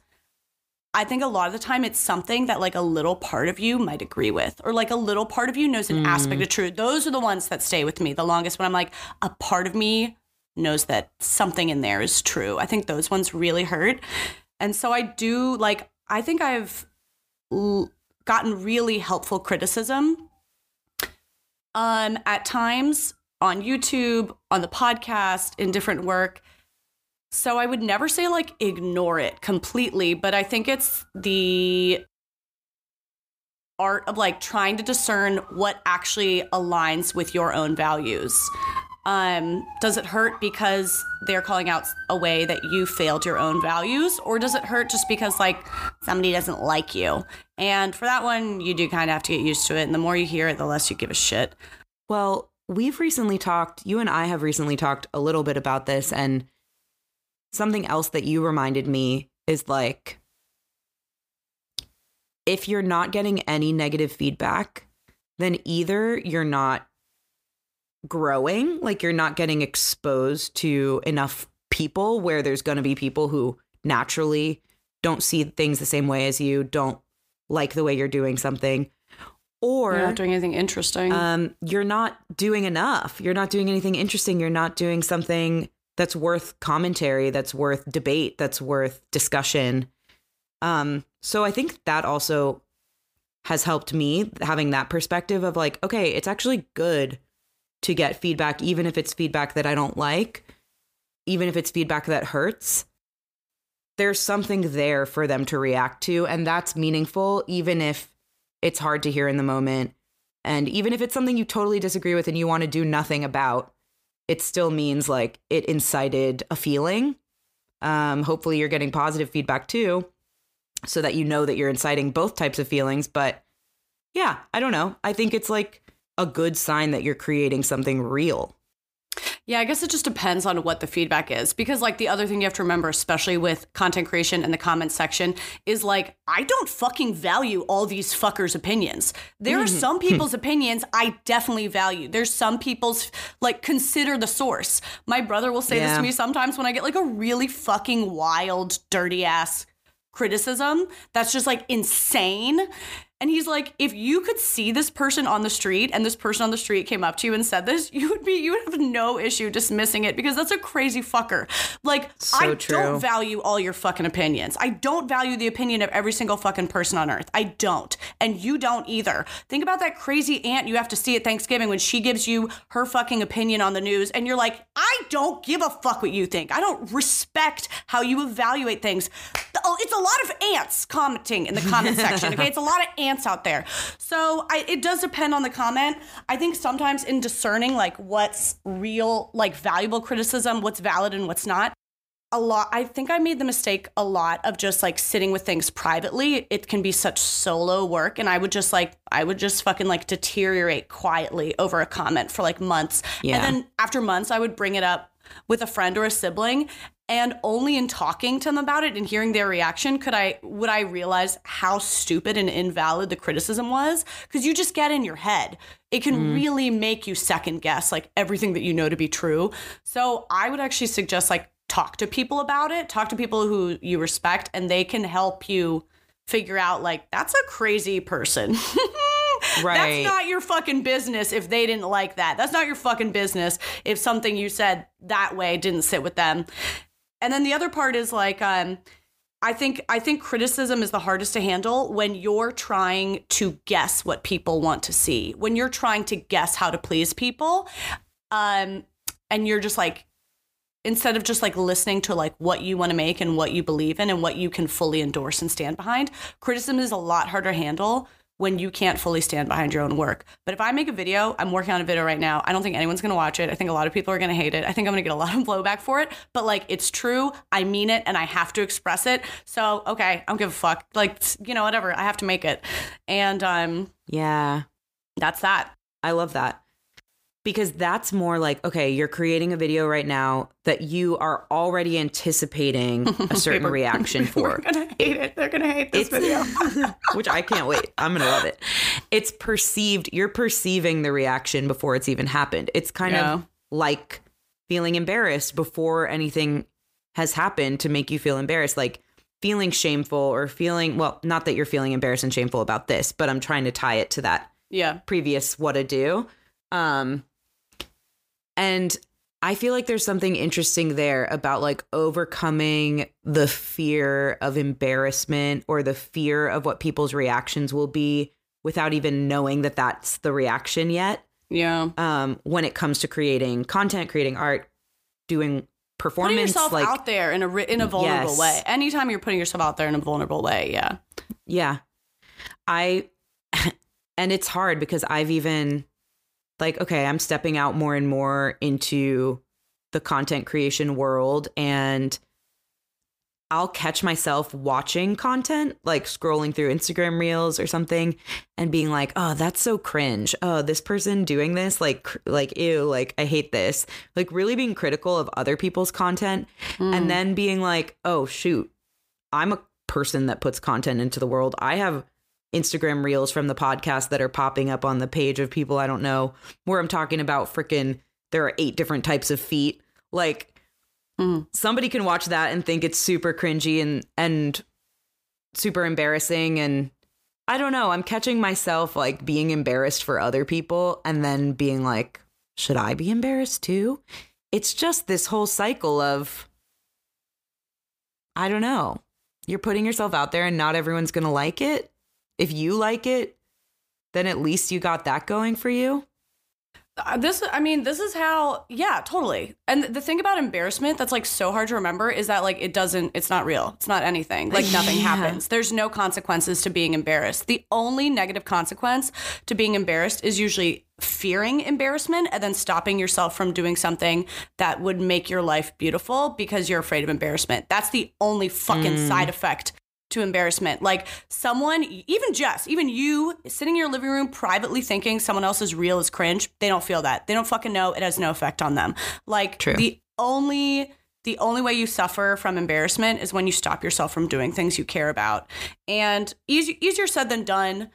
I think a lot of the time it's something that like a little part of you might agree with, or like a little part of you knows an aspect mm. of truth. Those are the ones that stay with me the longest when I'm like, a part of me knows that something in there is true. I think those ones really hurt. And so I do like, I think I've gotten really helpful criticism um, at times on YouTube, on the podcast, in different work. So I would never say like ignore it completely, but I think it's the art of like trying to discern what actually aligns with your own values. Um, does it hurt because they're calling out a way that you failed your own values, or does it hurt just because like somebody doesn't like you? And for that one, you do kind of have to get used to it. And the more you hear it, the less you give a shit. Well, we've recently talked, you and I have recently talked a little bit about this, and something else that you reminded me is like, if you're not getting any negative feedback, then either you're not growing, like you're not getting exposed to enough people where there's going to be people who naturally don't see things the same way as you, don't like the way you're doing something, or You're not doing anything interesting. um, you're not doing enough. You're not doing anything interesting. You're not doing something that's worth commentary, that's worth debate, that's worth discussion. Um, so I think that also has helped me having that perspective of like, okay, it's actually good to get feedback, even if it's feedback that I don't like, even if it's feedback that hurts. There's something there for them to react to, and that's meaningful, even if it's hard to hear in the moment. And even if it's something you totally disagree with and you want to do nothing about, it still means like it incited a feeling. Um, hopefully, you're getting positive feedback too, so that you know that you're inciting both types of feelings. But yeah, I don't know. I think it's like a good sign that you're creating something real. Yeah, I guess it just depends on what the feedback is. Because, like, the other thing you have to remember, especially with content creation and the comment section, is like, I don't fucking value all these fuckers' opinions. There are mm-hmm. some hmm. people's opinions I definitely value. There's some people's, like, consider the source. My brother will say this to me sometimes when I get, like, a really fucking wild, dirty ass criticism that's just like insane. And he's like, if you could see this person on the street and this person on the street came up to you and said this, you would be, you would have no issue dismissing it because that's a crazy fucker. Like, So I true. don't value all your fucking opinions. I don't value the opinion of every single fucking person on earth. I don't. And you don't either. Think about that crazy aunt you have to see at Thanksgiving when she gives you her fucking opinion on the news and you're like, I don't give a fuck what you think. I don't respect how you evaluate things. Oh, It's a lot of aunts commenting in the comment section. Okay. It's a lot of aunts out there. So I, it does depend on the comment. I think sometimes in discerning like what's real, like valuable criticism, what's valid and what's not, a lot i think i made the mistake a lot of just like sitting with things privately it can be such solo work and i would just like i would just fucking like deteriorate quietly over a comment for like months Yeah. and then after months i would bring it up with a friend or a sibling and only in talking to them about it and hearing their reaction could i would i realize how stupid and invalid the criticism was? Because you just get in your head. It can mm. really make you second guess like everything that you know to be true. So i would actually suggest like talk to people about it talk to people who you respect and they can help you figure out like that's a crazy person. Right. that's not your fucking business if they didn't like that. That's not your fucking business if something you said that way didn't sit with them and then the other part is like um I think I think criticism is the hardest to handle when you're trying to guess what people want to see. When you're trying to guess how to please people, um, and you're just like instead of just like listening to like what you want to make and what you believe in and what you can fully endorse and stand behind, criticism is a lot harder to handle when you can't fully stand behind your own work. But if I make a video, I'm working on a video right now. I don't think anyone's going to watch it. I think a lot of people are going to hate it. I think I'm going to get a lot of blowback for it, but like it's true. I mean it and I have to express it. So, okay, I don't give a fuck. Like, you know, whatever. I have to make it. And um Yeah. that's that. I love that. Because that's more like, okay, you're creating a video right now that you are already anticipating a certain reaction for. They're to hate it. They're to hate this It's- video. which I can't wait. I'm gonna love it. It's perceived. You're perceiving the reaction before it's even happened. It's kind Yeah. of like feeling embarrassed before anything has happened to make you feel embarrassed, like feeling shameful or feeling. Well, not that you're feeling embarrassed and shameful about this, but I'm trying to tie it to that Yeah. previous what to do. Um, and I feel like there's something interesting there about like overcoming the fear of embarrassment or the fear of what people's reactions will be without even knowing that that's the reaction yet. Yeah. Um, when it comes to creating content, creating art, doing performance, Putting yourself like out there in a in a vulnerable Yes. way. Anytime you're putting yourself out there in a vulnerable way, yeah. Yeah. I and it's hard because I've even like okay, I'm stepping out more and more into the content creation world and I'll catch myself watching content, like scrolling through Instagram reels or something and being like, "Oh, that's so cringe. Oh, this person doing this like like ew, like I hate this." Like really being critical of other people's content and mm. then being like, "Oh, shoot. I'm a person that puts content into the world. I have Instagram reels from the podcast that are popping up on the page of people I don't know where I'm talking about freaking there are eight different types of feet. Like Mhm. somebody can watch that and think it's super cringy and and super embarrassing and I don't know, I'm catching myself like being embarrassed for other people and then being like should I be embarrassed too? It's just this whole cycle of I don't know. You're putting yourself out there and not everyone's going to like it. If you like it, then at least you got that going for you. Uh, this i mean this is how yeah totally. And the thing about embarrassment that's like so hard to remember is that like it doesn't it's not real. It's not anything. Like nothing Yeah. happens. There's no consequences to being embarrassed. The only negative consequence to being embarrassed is usually fearing embarrassment and then stopping yourself from doing something that would make your life beautiful because you're afraid of embarrassment. That's the only fucking side effect to embarrassment. Like someone, even Jess, even you sitting in your living room privately thinking someone else's reel is cringe, they don't feel that. They don't fucking know. It has no effect on them. Like True. the only the only way you suffer from embarrassment is when you stop yourself from doing things you care about. And easy, easier said than done.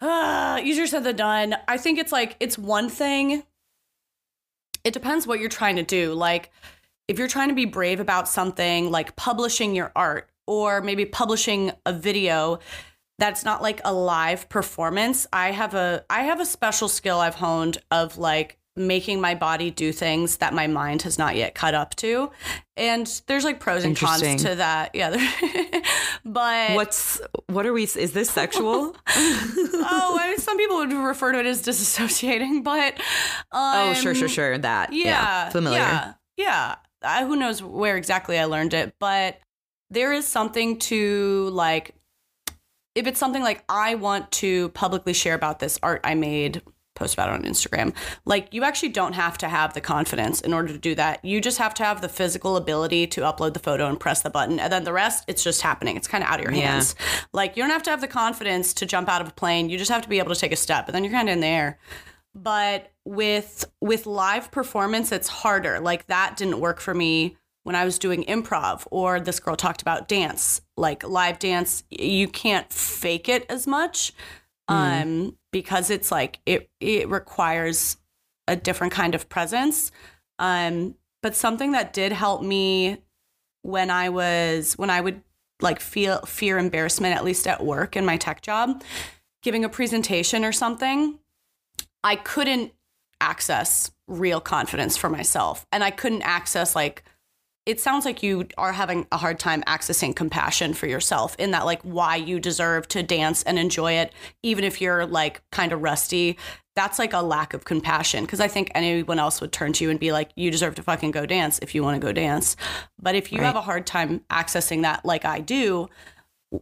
Uh, easier said than done. I think it's like it's one thing. It depends what you're trying to do. Like if you're trying to be brave about something like publishing your art or maybe publishing a video that's not like a live performance i have a i have a special skill i've honed of like making my body do things that my mind has not yet cut up to and there's like pros and cons to that yeah but What's what are we? Is this sexual? oh I mean, some people would refer to it as disassociating but um, oh, sure, sure, sure. That. yeah, familiar. Yeah, yeah. Uh, who knows where exactly I learned it, but there is something to like. If it's something like I want to publicly share about this art I made, post about it on Instagram. Like you actually don't have to have the confidence in order to do that. You just have to have the physical ability to upload the photo and press the button, and then the rest it's just happening. It's kind of out of your Yeah. hands. Like you don't have to have the confidence to jump out of a plane. You just have to be able to take a step, and then you're kind of in the air but with with live performance it's harder like that didn't work for me when i was doing improv or this girl talked about dance like live dance you can't fake it as much um because it's like it it requires a different kind of presence um but something that did help me when i was when i would like feel fear embarrassment at least at work in my tech job giving a presentation or something I couldn't access real confidence for myself. And I couldn't access, like, it sounds like you are having a hard time accessing compassion for yourself in that, like, why you deserve to dance and enjoy it, even if you're like kind of rusty. That's like a lack of compassion because I think anyone else would turn to you and be like, you deserve to fucking go dance if you want to go dance. But if you Right. have a hard time accessing that, like I do,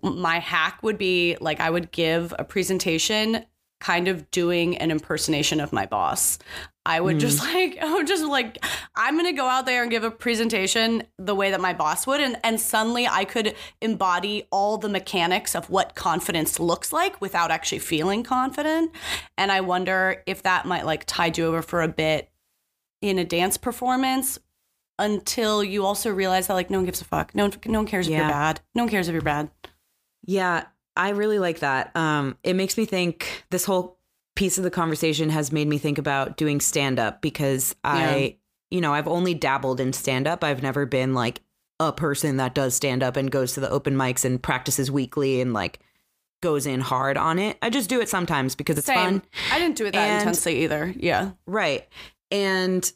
my hack would be like I would give a presentation kind of doing an impersonation of my boss. I would just hmm. like I would just like I'm going to go out there and give a presentation the way that my boss would and and suddenly I could embody all the mechanics of what confidence looks like without actually feeling confident and I wonder if that might like tide you over for a bit in a dance performance until you also realize that like no one gives a fuck. No one no one cares if you're bad. No one cares if you're bad. Yeah, I really like that. Um, it makes me think this whole piece of the conversation has made me think about doing stand up because I, you know, I've only dabbled in stand up. I've never been like a person that does stand up and goes to the open mics and practices weekly and like goes in hard on it. I just do it sometimes because it's Same. fun. I didn't do it that And- intensely either. Yeah. Right. And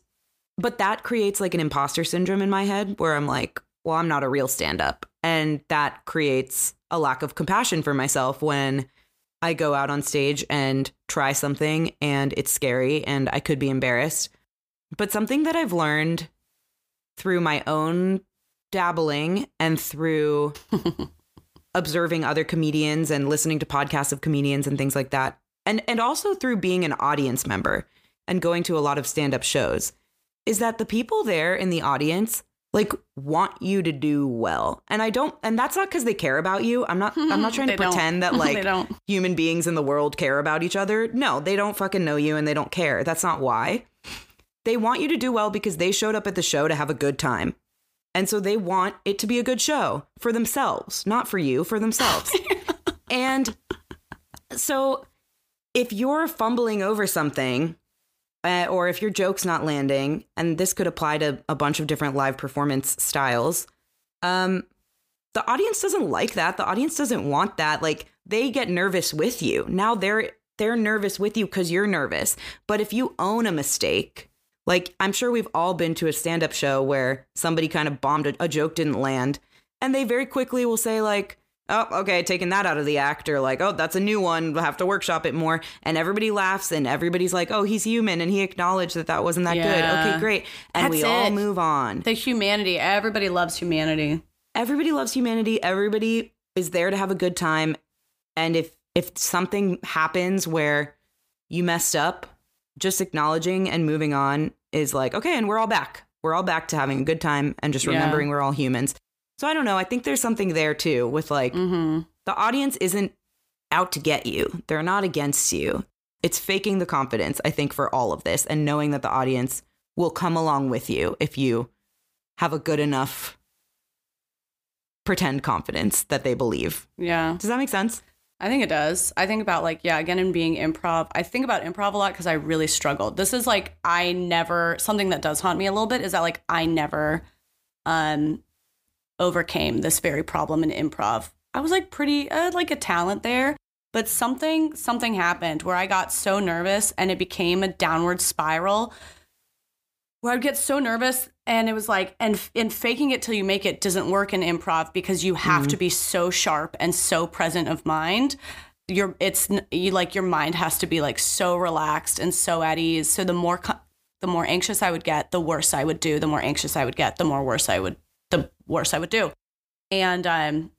but that creates like an imposter syndrome in my head where I'm like, well, I'm not a real stand up. And that creates a lack of compassion for myself when I go out on stage and try something and it's scary and I could be embarrassed. But something that I've learned through my own dabbling and through observing other comedians and listening to podcasts of comedians and things like that. And and also through being an audience member and going to a lot of stand-up shows is that the people there in the audience like want you to do well. And I don't and that's not cuz they care about you. I'm not I'm not trying to They don't. pretend that like human beings in the world care about each other. No, they don't fucking know you and they don't care. That's not why. They want you to do well because they showed up at the show to have a good time. And so they want it to be a good show for themselves, not for you, for themselves. and so if you're fumbling over something, uh, or if your joke's not landing, and this could apply to a bunch of different live performance styles, um, the audience doesn't like that. The audience doesn't want that. Like they get nervous with you. Now they're they're nervous with you because you're nervous. But if you own a mistake, like I'm sure we've all been to a stand-up show where somebody kind of bombed a, a joke didn't land, and they very quickly will say like, "Oh, okay, taking that out of the actor, like, "Oh, that's a new one. We'll have to workshop it more." And everybody laughs, and everybody's like, "Oh, he's human," and he acknowledged that that wasn't that good. Okay, great, and we That's all it. move on The humanity. Everybody loves humanity. everybody loves humanity everybody is there to have a good time and if if something happens where you messed up just acknowledging and moving on is like okay and we're all back we're all back to having a good time and just Yeah. remembering we're all humans So I don't know. I think there's something there too with like Mm-hmm. the audience isn't out to get you. They're not against you. It's faking the confidence, I think, for all of this and knowing that the audience will come along with you if you have a good enough pretend confidence that they believe. Yeah. Does that make sense? I think it does. I think about like, yeah, again, in being improv, I think about improv a lot because I really struggled. This is like, I never, something that does haunt me a little bit is that like, I never um, overcame this very problem in improv. I was like pretty, had like a talent there, but something, something happened where I got so nervous and it became a downward spiral where I'd get so nervous and it was like and and faking it till you make it doesn't work in improv because you have mm-hmm. to be so sharp and so present of mind. Your it's you like your mind has to be like so relaxed and so at ease. So the more co- the more anxious I would get the worse I would do the more anxious I would get the more worse I would the worse I would do. And um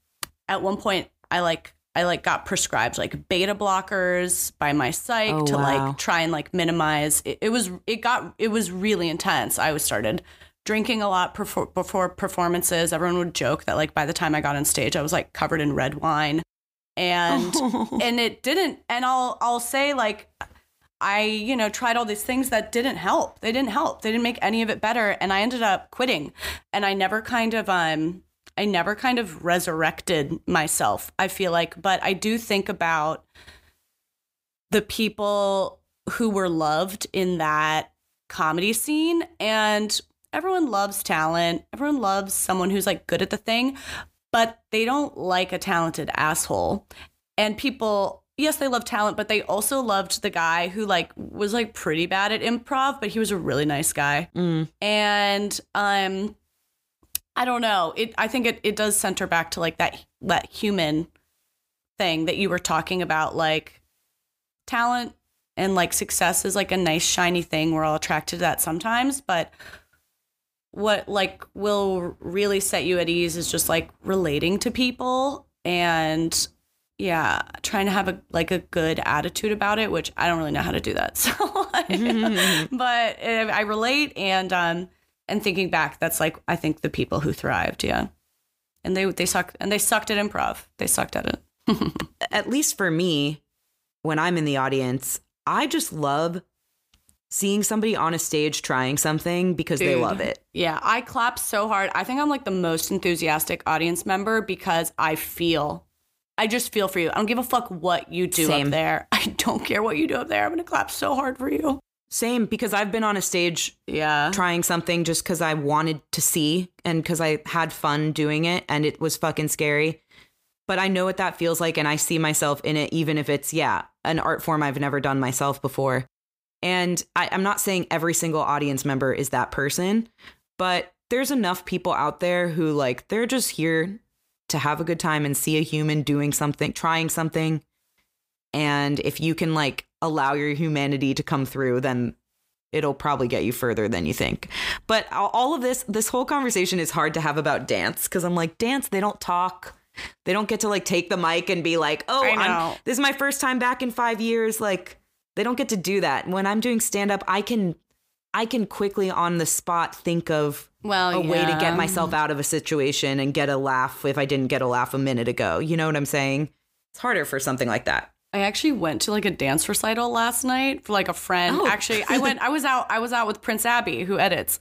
at one point I like I like got prescribed like beta blockers by my psych Oh, to wow. like try and like minimize. It, it was it got it was really intense. I was started drinking a lot before, before performances. Everyone would joke that like by the time i got on stage i was like covered in red wine. And and it didn't and i'll i'll say like i you know tried all these things that didn't help. They didn't help. They didn't make any of it better. And i ended up quitting. And i never kind of um i never kind of resurrected myself i feel like. But i do think about the people who were loved in that comedy scene. And everyone loves talent. Everyone loves someone who's like good at the thing. But they don't like a talented asshole. And people yes they love talent but they also loved the guy who like was like pretty bad at improv but he was a really nice guy. Mm. and um i don't know. It i think it, it does center back to like that that human thing that you were talking about like talent and like success is like a nice shiny thing. We're all attracted to that sometimes but what like will really set you at ease is just like relating to people and yeah trying to have a like a good attitude about it which i don't really know how to do that so but uh, i relate and um and thinking back that's like i think the people who thrived yeah and they they suck and they sucked at improv they sucked at it At least for me, when I'm in the audience, I just love seeing somebody on a stage trying something because they love it. Yeah, I clap so hard. I think I'm like the most enthusiastic audience member because I feel, I just feel for you. I don't give a fuck what you do Same. up there. I don't care what you do up there. I'm gonna clap so hard for you. Same, because I've been on a stage Yeah. trying something just because I wanted to see and because I had fun doing it and it was fucking scary. But I know what that feels like and I see myself in it, even if it's, yeah, an art form I've never done myself before. And I, I'm not saying every single audience member is that person, but there's enough people out there who, like, they're just here to have a good time and see a human doing something, trying something. And if you can, like, allow your humanity to come through, then it'll probably get you further than you think. But all- of this, this whole conversation is hard to have about dance because I'm like, dance, they don't talk. They don't get to like take the mic and be like, oh, I'm, this is my first time back in five years. Like, they don't get to do that. When I'm doing stand up, I can, I can quickly on the spot think of Well, a way to get myself out of a situation and get a laugh if I didn't get a laugh a minute ago. You know what I'm saying? It's harder for something like that. I actually went to like a dance recital last night for like a friend. Oh. Actually, I went. I was out. I was out with Prince Abi, who edits,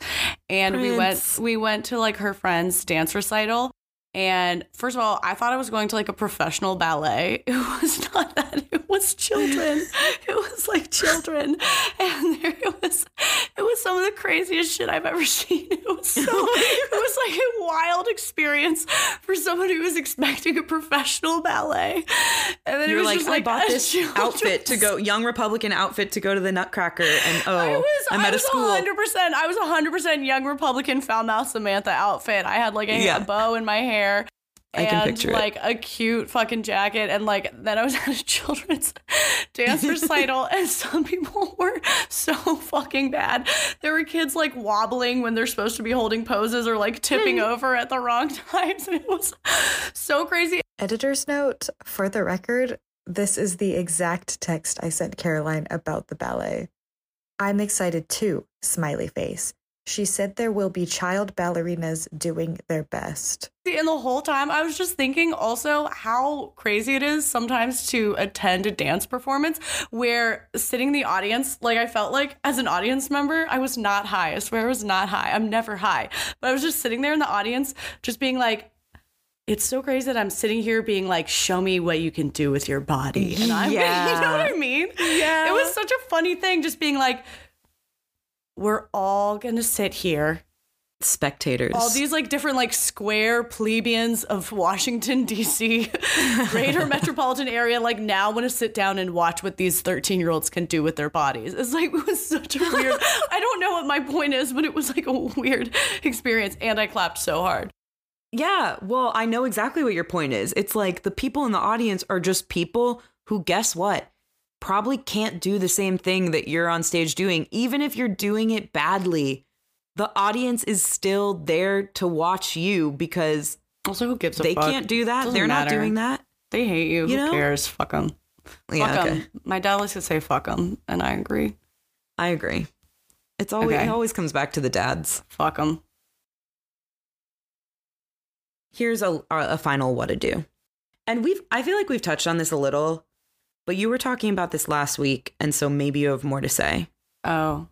and we went. We went to like her friend's dance recital. And first of all, I thought I was going to like a professional ballet. It was not that. It was children. It was like children, and there it was. It was some of the craziest shit I've ever seen. It was so. it was like a wild experience for someone who was expecting a professional ballet. And then it You're was like, just I bought this outfit to go, young Republican outfit to go to the Nutcracker, and oh, I was, I'm I at a school. 100%. I was 100% young Republican foul mouth Samantha outfit. I had like a Yeah. bow in my hair. I can and picture it. like a cute fucking jacket, and like then I was at a children's dance recital, and some people were so fucking bad. There were kids like wobbling when they're supposed to be holding poses, or like tipping hmm. over at the wrong times, and it was so crazy. Editor's note for the record, this is the exact text I sent Caroline about the ballet. I'm excited too, smiley face. She said there will be child ballerinas doing their best. And the whole time I was just thinking also how crazy it is sometimes to attend a dance performance where sitting in the audience, like I felt like as an audience member, I was not high. I swear I was not high. I'm never high. But I was just sitting there in the audience, just being like, it's so crazy that I'm sitting here being like, show me what you can do with your body. And I'm, Yeah. you know what I mean? Yeah. It was such a funny thing, just being like, we're all gonna sit here Spectators. all these like different like square plebeians of Washington D.C. greater metropolitan area like now want to sit down and watch what these 13 year olds can do with their bodies. It's like it was such a weird. I don't know what my point is, but it was like a weird experience, and I clapped so hard. Yeah, well, I know exactly what your point is. It's like the people in the audience are just people who, guess what, probably can't do the same thing that you're on stage doing. Even if you're doing it badly, the audience is still there to watch you because Also, who gives a they fuck? can't do that. Doesn't They're not doing that. They hate you. You who know? cares? Fuck them. Yeah, fuck okay. 'em. My dad likes to say fuck them, and I agree. I agree. It's always Okay. it always comes back to the dads. Fuck them. Here's a a final what to do. And we've I feel like we've touched on this a little, but you were talking about this last week, and so maybe you have more to say. Oh,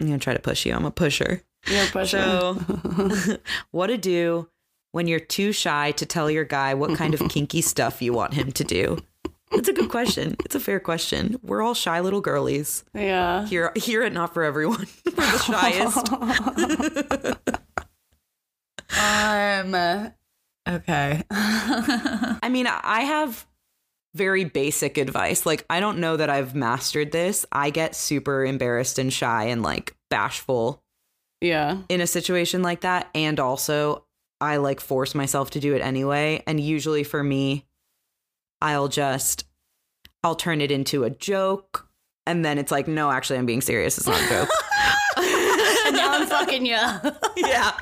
I'm gonna try to push you. I'm a pusher. you're pushing. So, what to do when you're too shy to tell your guy what kind of kinky stuff you want him to do? It's a good question. It's a fair question. We're all shy little girlies yeah. here. Here at Not for Everyone, we're the shyest. Um. Okay. I mean, I have very basic advice. Like, I don't know that I've mastered this. I get super embarrassed and shy and like bashful Yeah. in a situation like that. And also, I like force myself to do it anyway. And usually for me, I'll just, I'll turn it into a joke. And then it's like, no, actually, I'm being serious. It's not a joke. and now I'm fucking you. yeah.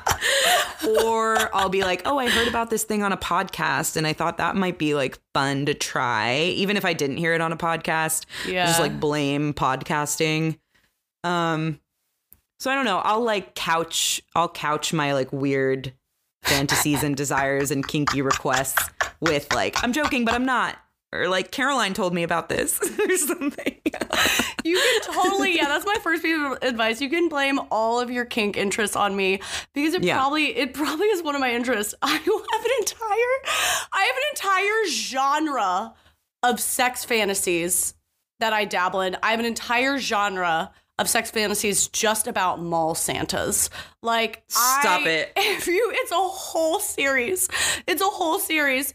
Or I'll be like, oh, I heard about this thing on a podcast and I thought that might be like fun to try. Even if I didn't hear it on a podcast, Yeah. just like blame podcasting. Um, so I don't know. I'll like couch, I'll couch my like weird fantasies and desires and kinky requests with like, I'm joking, but I'm not. Or like Caroline told me about this or something. You can totally, yeah, that's my first piece of advice. You can blame all of your kink interests on me because it Yeah. probably it probably is one of my interests. I have an entire I have an entire genre of sex fantasies that I dabble in. I have an entire genre of sex fantasies just about mall Santas. Like Stop I- it. If you it's a whole series. It's a whole series.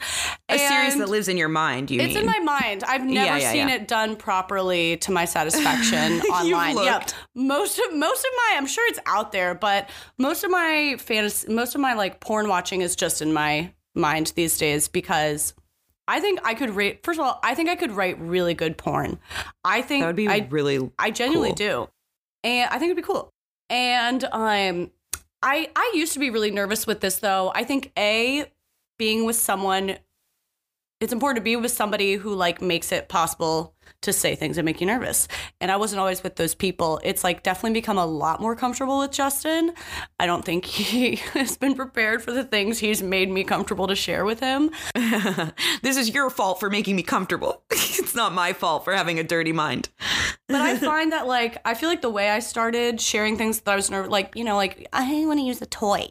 a series that lives in your mind, you it's mean? in my mind. I've never yeah, seen yeah. it done properly to my satisfaction online. You've most of most of my I'm sure it's out there, but most of my fantasy, most of my like porn watching is just in my mind these days because I think I could rate. First of all, I think I could write really good porn. I think that would be I really I genuinely cool. do. And I think it'd be cool. And um I I used to be really nervous with this though. I think A being with someone it's important to be with somebody who like makes it possible to say things that make you nervous. And I wasn't always with those people. It's like definitely become a lot more comfortable with Justin. I don't think he has been prepared for the things he's made me comfortable to share with him. this is your fault for making me comfortable. it's not my fault for having a dirty mind. But I find that like I feel like the way I started sharing things that I was nervous, like you know, like I want to use a toy,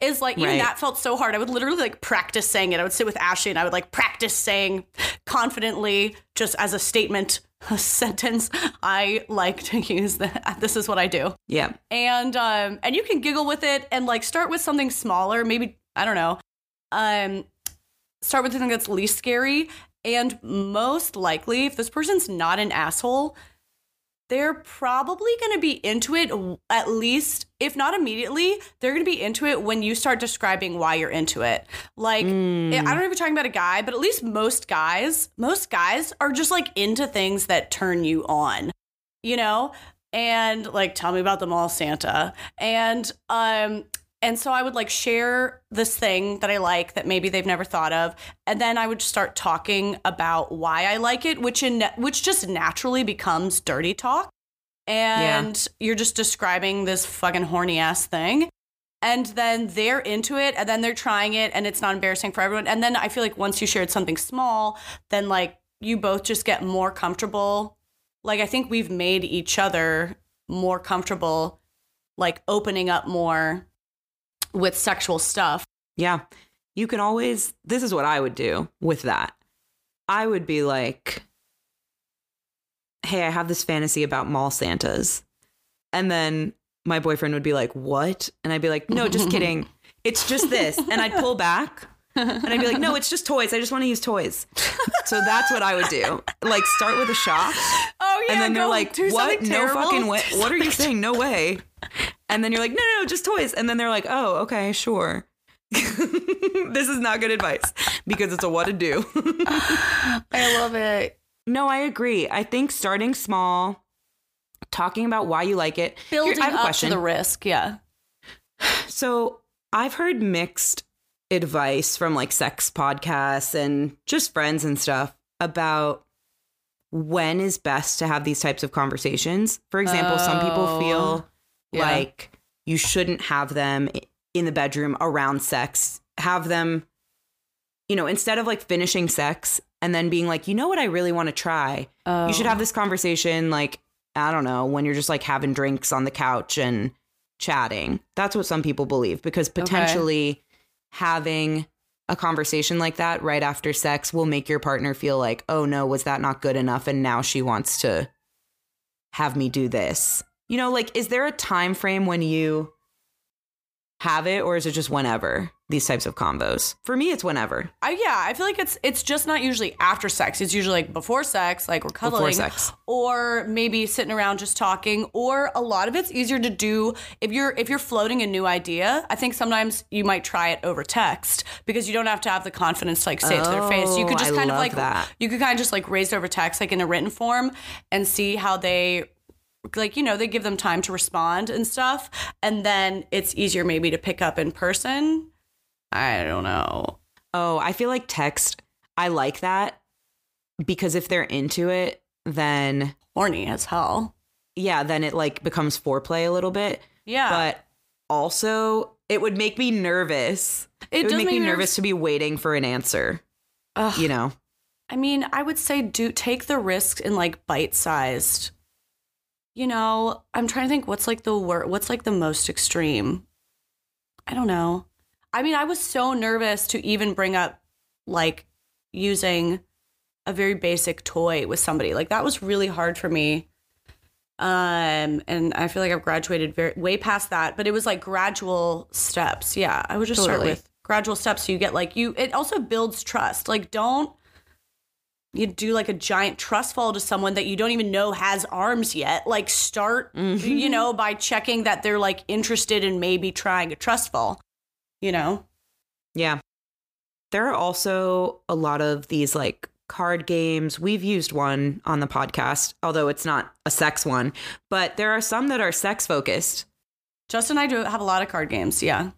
is like even Right. that felt so hard. I would literally like practice saying it. I would sit with Ashley and I would like practice saying confidently, just as a statement, a sentence. I like to use that. This is what I do, Yeah. and um, and you can giggle with it and like start with something smaller. Maybe I don't know. Um, start with something that's least scary. And most likely, if this person's not an asshole, they're probably going to be into it at least, if not immediately, they're going to be into it when you start describing why you're into it. Like, I don't know if you're talking about a guy, but at least most guys, most guys are just like into things that turn you on, you know? And like, tell me about the mall Santa. And, um, and so I would like share this thing that I like that maybe they've never thought of, and then I would start talking about why I like it, which in which just naturally becomes dirty talk. and you're just describing this fucking horny ass thing. And then they're into it, and then they're trying it, and it's not embarrassing for everyone. And then I feel like once you shared something small, then like you both just get more comfortable. Like I think we've made each other more comfortable, like opening up more with sexual stuff. Yeah. You can always, this is what I would do with that. I would be like, hey, I have this fantasy about mall Santas. And then my boyfriend would be like, what? And I'd be like, no, just kidding. It's just this. And I'd pull back and I'd be like, no, it's just toys. I just want to use toys. So that's what I would do. Like, start with a shock. Oh yeah, and then they're like, what? No terrible. fucking way. What are you saying? No way. And then you're like, no, no, no, just toys. And then they're like, oh, okay, sure. this is not good advice because it's a what to do. I love it. no, I agree. I think starting small, talking about why you like it. Here, Building a up question. to the risk, yeah. So I've heard mixed advice from like sex podcasts and just friends and stuff about when is best to have these types of conversations. For example, some people Oh, feel yeah. like you shouldn't have them in the bedroom around sex. Have them, you know, instead of like finishing sex and then being like, you know what I really want to try, you should Oh. have this conversation like i don't know when you're just like having drinks on the couch and chatting that's what some people believe because potentially having a conversation like that right after sex will make your partner feel like oh no was that not good enough and now she wants to have me do this you know like is there a time frame when you have it or is it just whenever these types of combos for me it's whenever I, yeah, I feel like it's it's just not usually after sex. It's usually like before sex, like we're cuddling, sex. or maybe sitting around just talking. Or a lot of it's easier to do if you're if you're floating a new idea. I think sometimes you might try it over text because you don't have to have the confidence to like say it to their face. You Oh, could just I kind of like that. you could kind of just like raise it over text, like in a written form, and see how they like you know they give them time to respond and stuff and then it's easier maybe to pick up in person i don't know Oh, I feel like text. I like that because if they're into it, then horny as hell yeah, then it like becomes foreplay a little bit. yeah But also, it would make me nervous. it, It, would does make me nervous. nervous to be waiting for an answer. Ugh. You know, i mean i would say do take the risk in like bite-sized you know i'm trying to think what's like the word what's like the most extreme. I don't know. I mean i was so nervous to even bring up like using a very basic toy with somebody. Like that was really hard for me. Um and i feel like i've graduated very way past that but it was like gradual steps. Yeah i would just start with gradual steps so you get like you it also builds trust. Like don't you do like a giant trust fall to someone that you don't even know has arms yet like start mm-hmm. you know by checking that they're like interested in maybe trying a trust fall you know yeah. There are also a lot of these like card games. We've used one on the podcast, although it's not a sex one, but there are some that are sex focused. justin and i do have a lot of card games yeah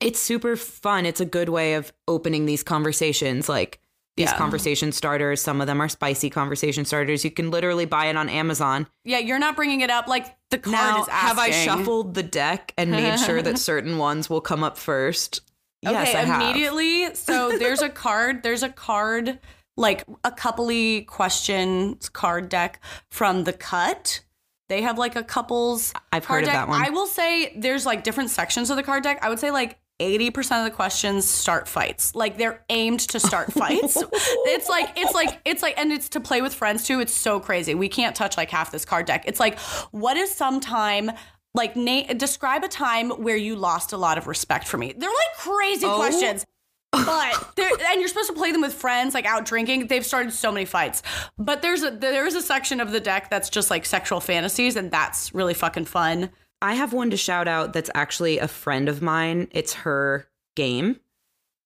it's super fun. It's a good way of opening these conversations. Like these Yeah. conversation starters, some of them are spicy conversation starters. You can literally buy it on Amazon. yeah you're not bringing it up like the card now, is asking have I shuffled the deck and made sure that certain ones will come up first? Yes, okay, I have. immediately. So there's a card. There's a card, like a coupley questions card deck from the Cut. They have like a couples. I've heard of that one. I will say there's like different sections of the card deck. I would say like. 80% of the questions start fights. Like they're aimed to start fights. it's like it's like it's like and it's to play with friends too. It's so crazy. We can't touch like half this card deck. It's like what is some time like na- describe a time where you lost a lot of respect for me. They're like crazy Oh. questions. But and you're supposed to play them with friends, like out drinking. They've started so many fights. But there's a there is a section of the deck that's just like sexual fantasies, and that's really fucking fun. I have one to shout out that's actually a friend of mine. It's her game.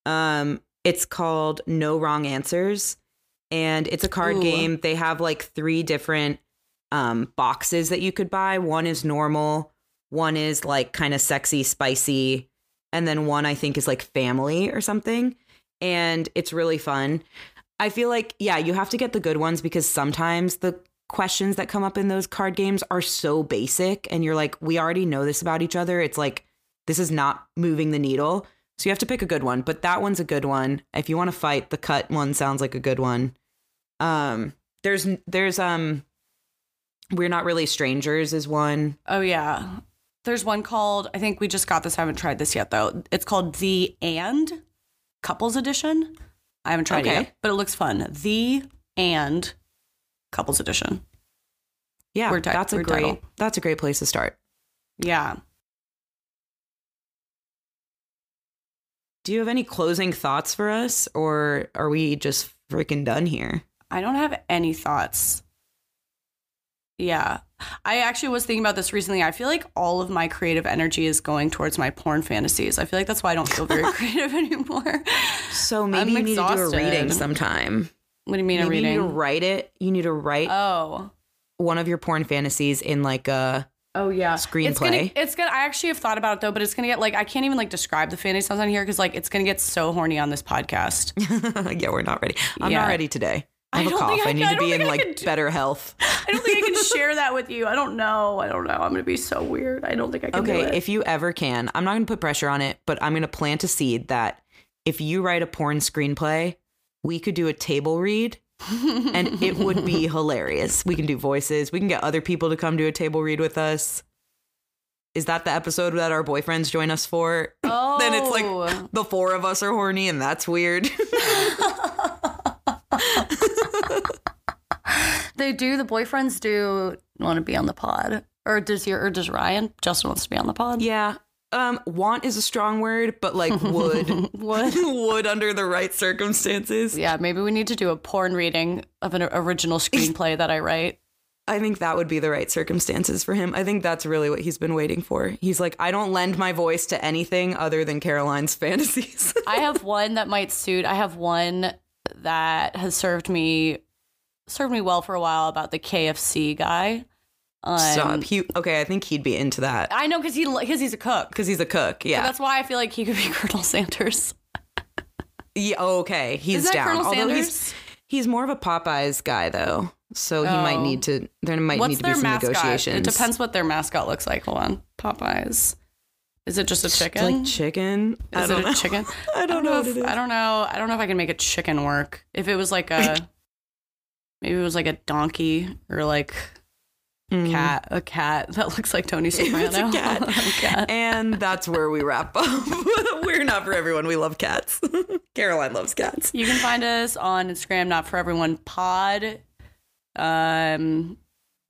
Um, it's called No Wrong Answers, and it's a card Ooh. game. They have like three different um, boxes that you could buy. One is normal, one is like kind of sexy, spicy, and then one I think is like family or something. And it's really fun. I feel like, yeah, you have to get the good ones because sometimes the questions that come up in those card games are so basic and you're like, we already know this about each other. It's like, this is not moving the needle. So you have to pick a good one, but that one's a good one. If you want to fight, the cut one sounds like a good one. Um, there's, there's, um, we're not really strangers is one. Oh yeah. There's one called I think we just got this. I haven't tried this yet though. It's called The and Couples Edition. I haven't tried it yet, but it looks fun. The and Couples Edition. Yeah, ti- that's a great, title. that's a great place to start. Yeah. Do you have any closing thoughts for us or are we just freaking done here? I don't have any thoughts. Yeah. I actually was thinking about this recently. I feel like all of my creative energy is going towards my porn fantasies. I feel like that's why I don't feel very creative anymore. So maybe I'm you need to do a reading sometime. What do you mean a maybe you need to write it. You need to write Oh. one of your porn fantasies in like a Oh yeah, Screenplay. It's gonna, it's gonna. I actually have thought about it though, but it's gonna get like I can't even like describe the fantasy sounds on here because like it's gonna get so horny on this podcast. yeah, we're not ready. I'm Yeah. not ready today. I I have a don't cough. think I, I need I to be in like do- better health. I don't think I can share that with you. I don't know. I don't know. I'm gonna be so weird. I don't think I can. do Okay, if you ever can, I'm not going to put pressure on it, but I'm going to plant a seed that if you write a porn screenplay, we could do a table read and it would be hilarious. We can do voices. We can get other people to come do a table read with us. Is that the episode that our boyfriends join us for? oh, then it's like oh. the four of us are horny and that's weird. they do. The boyfriends do want to be on the pod, or does your or does Ryan Justin wants to be on the pod? yeah. Um want is a strong word, but like would Would. would under the right circumstances. Yeah, maybe we need to do a porn reading of an original screenplay that I write. I think that would be the right circumstances for him. I think that's really what he's been waiting for. He's like, I don't lend my voice to anything other than Caroline's fantasies. I have one that might suit. I have one that has served me served me well for a while about the KFC guy. Um, Stop. He, okay, I think he'd be into that I know because he because he's a cook. because he's a cook. So Yeah. that's why I feel like he could be Colonel Sanders. yeah. Okay. He's that down. Colonel Although Sanders? he's he's more of a Popeyes guy though, so he might Oh. need to. There might What's need to their be some mascot? negotiations. It depends what their mascot looks like. Hold on, Popeyes. Is it just a chicken? Like chicken. I is don't it know. a chicken? I don't know if, what it is. I don't know. I don't know if I can make a chicken work. If it was like a, maybe it was like a donkey or like Mhm. cat, a cat that looks like Tony Soprano. It's a cat. Cat. And that's where we wrap up. We're not for everyone. We love cats. Caroline loves cats. You can find us on Instagram, not for everyone pod. Um,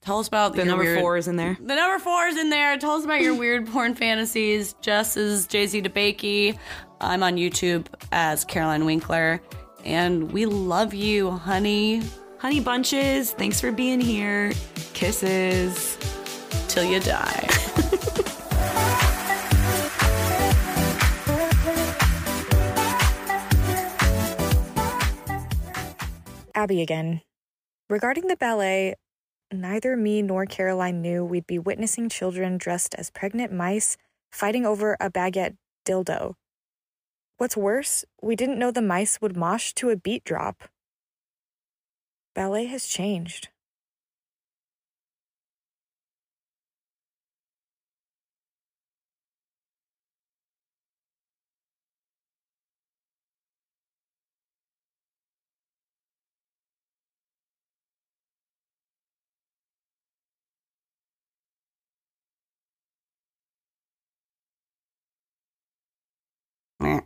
tell us about The number weird- four is in there. The number four is in there. Tell us about your weird porn fantasies. Jess is Jay Z DeBakey. I'm on YouTube as Caroline Winkler. And we love you, honey, Honey Bunches, thanks for being here. Kisses. till you die. Abi again. Regarding the ballet, neither me nor Caroline knew we'd be witnessing children dressed as pregnant mice fighting over a baguette dildo. What's worse, we didn't know the mice would mosh to a beat drop. Ballet has changed. Meh.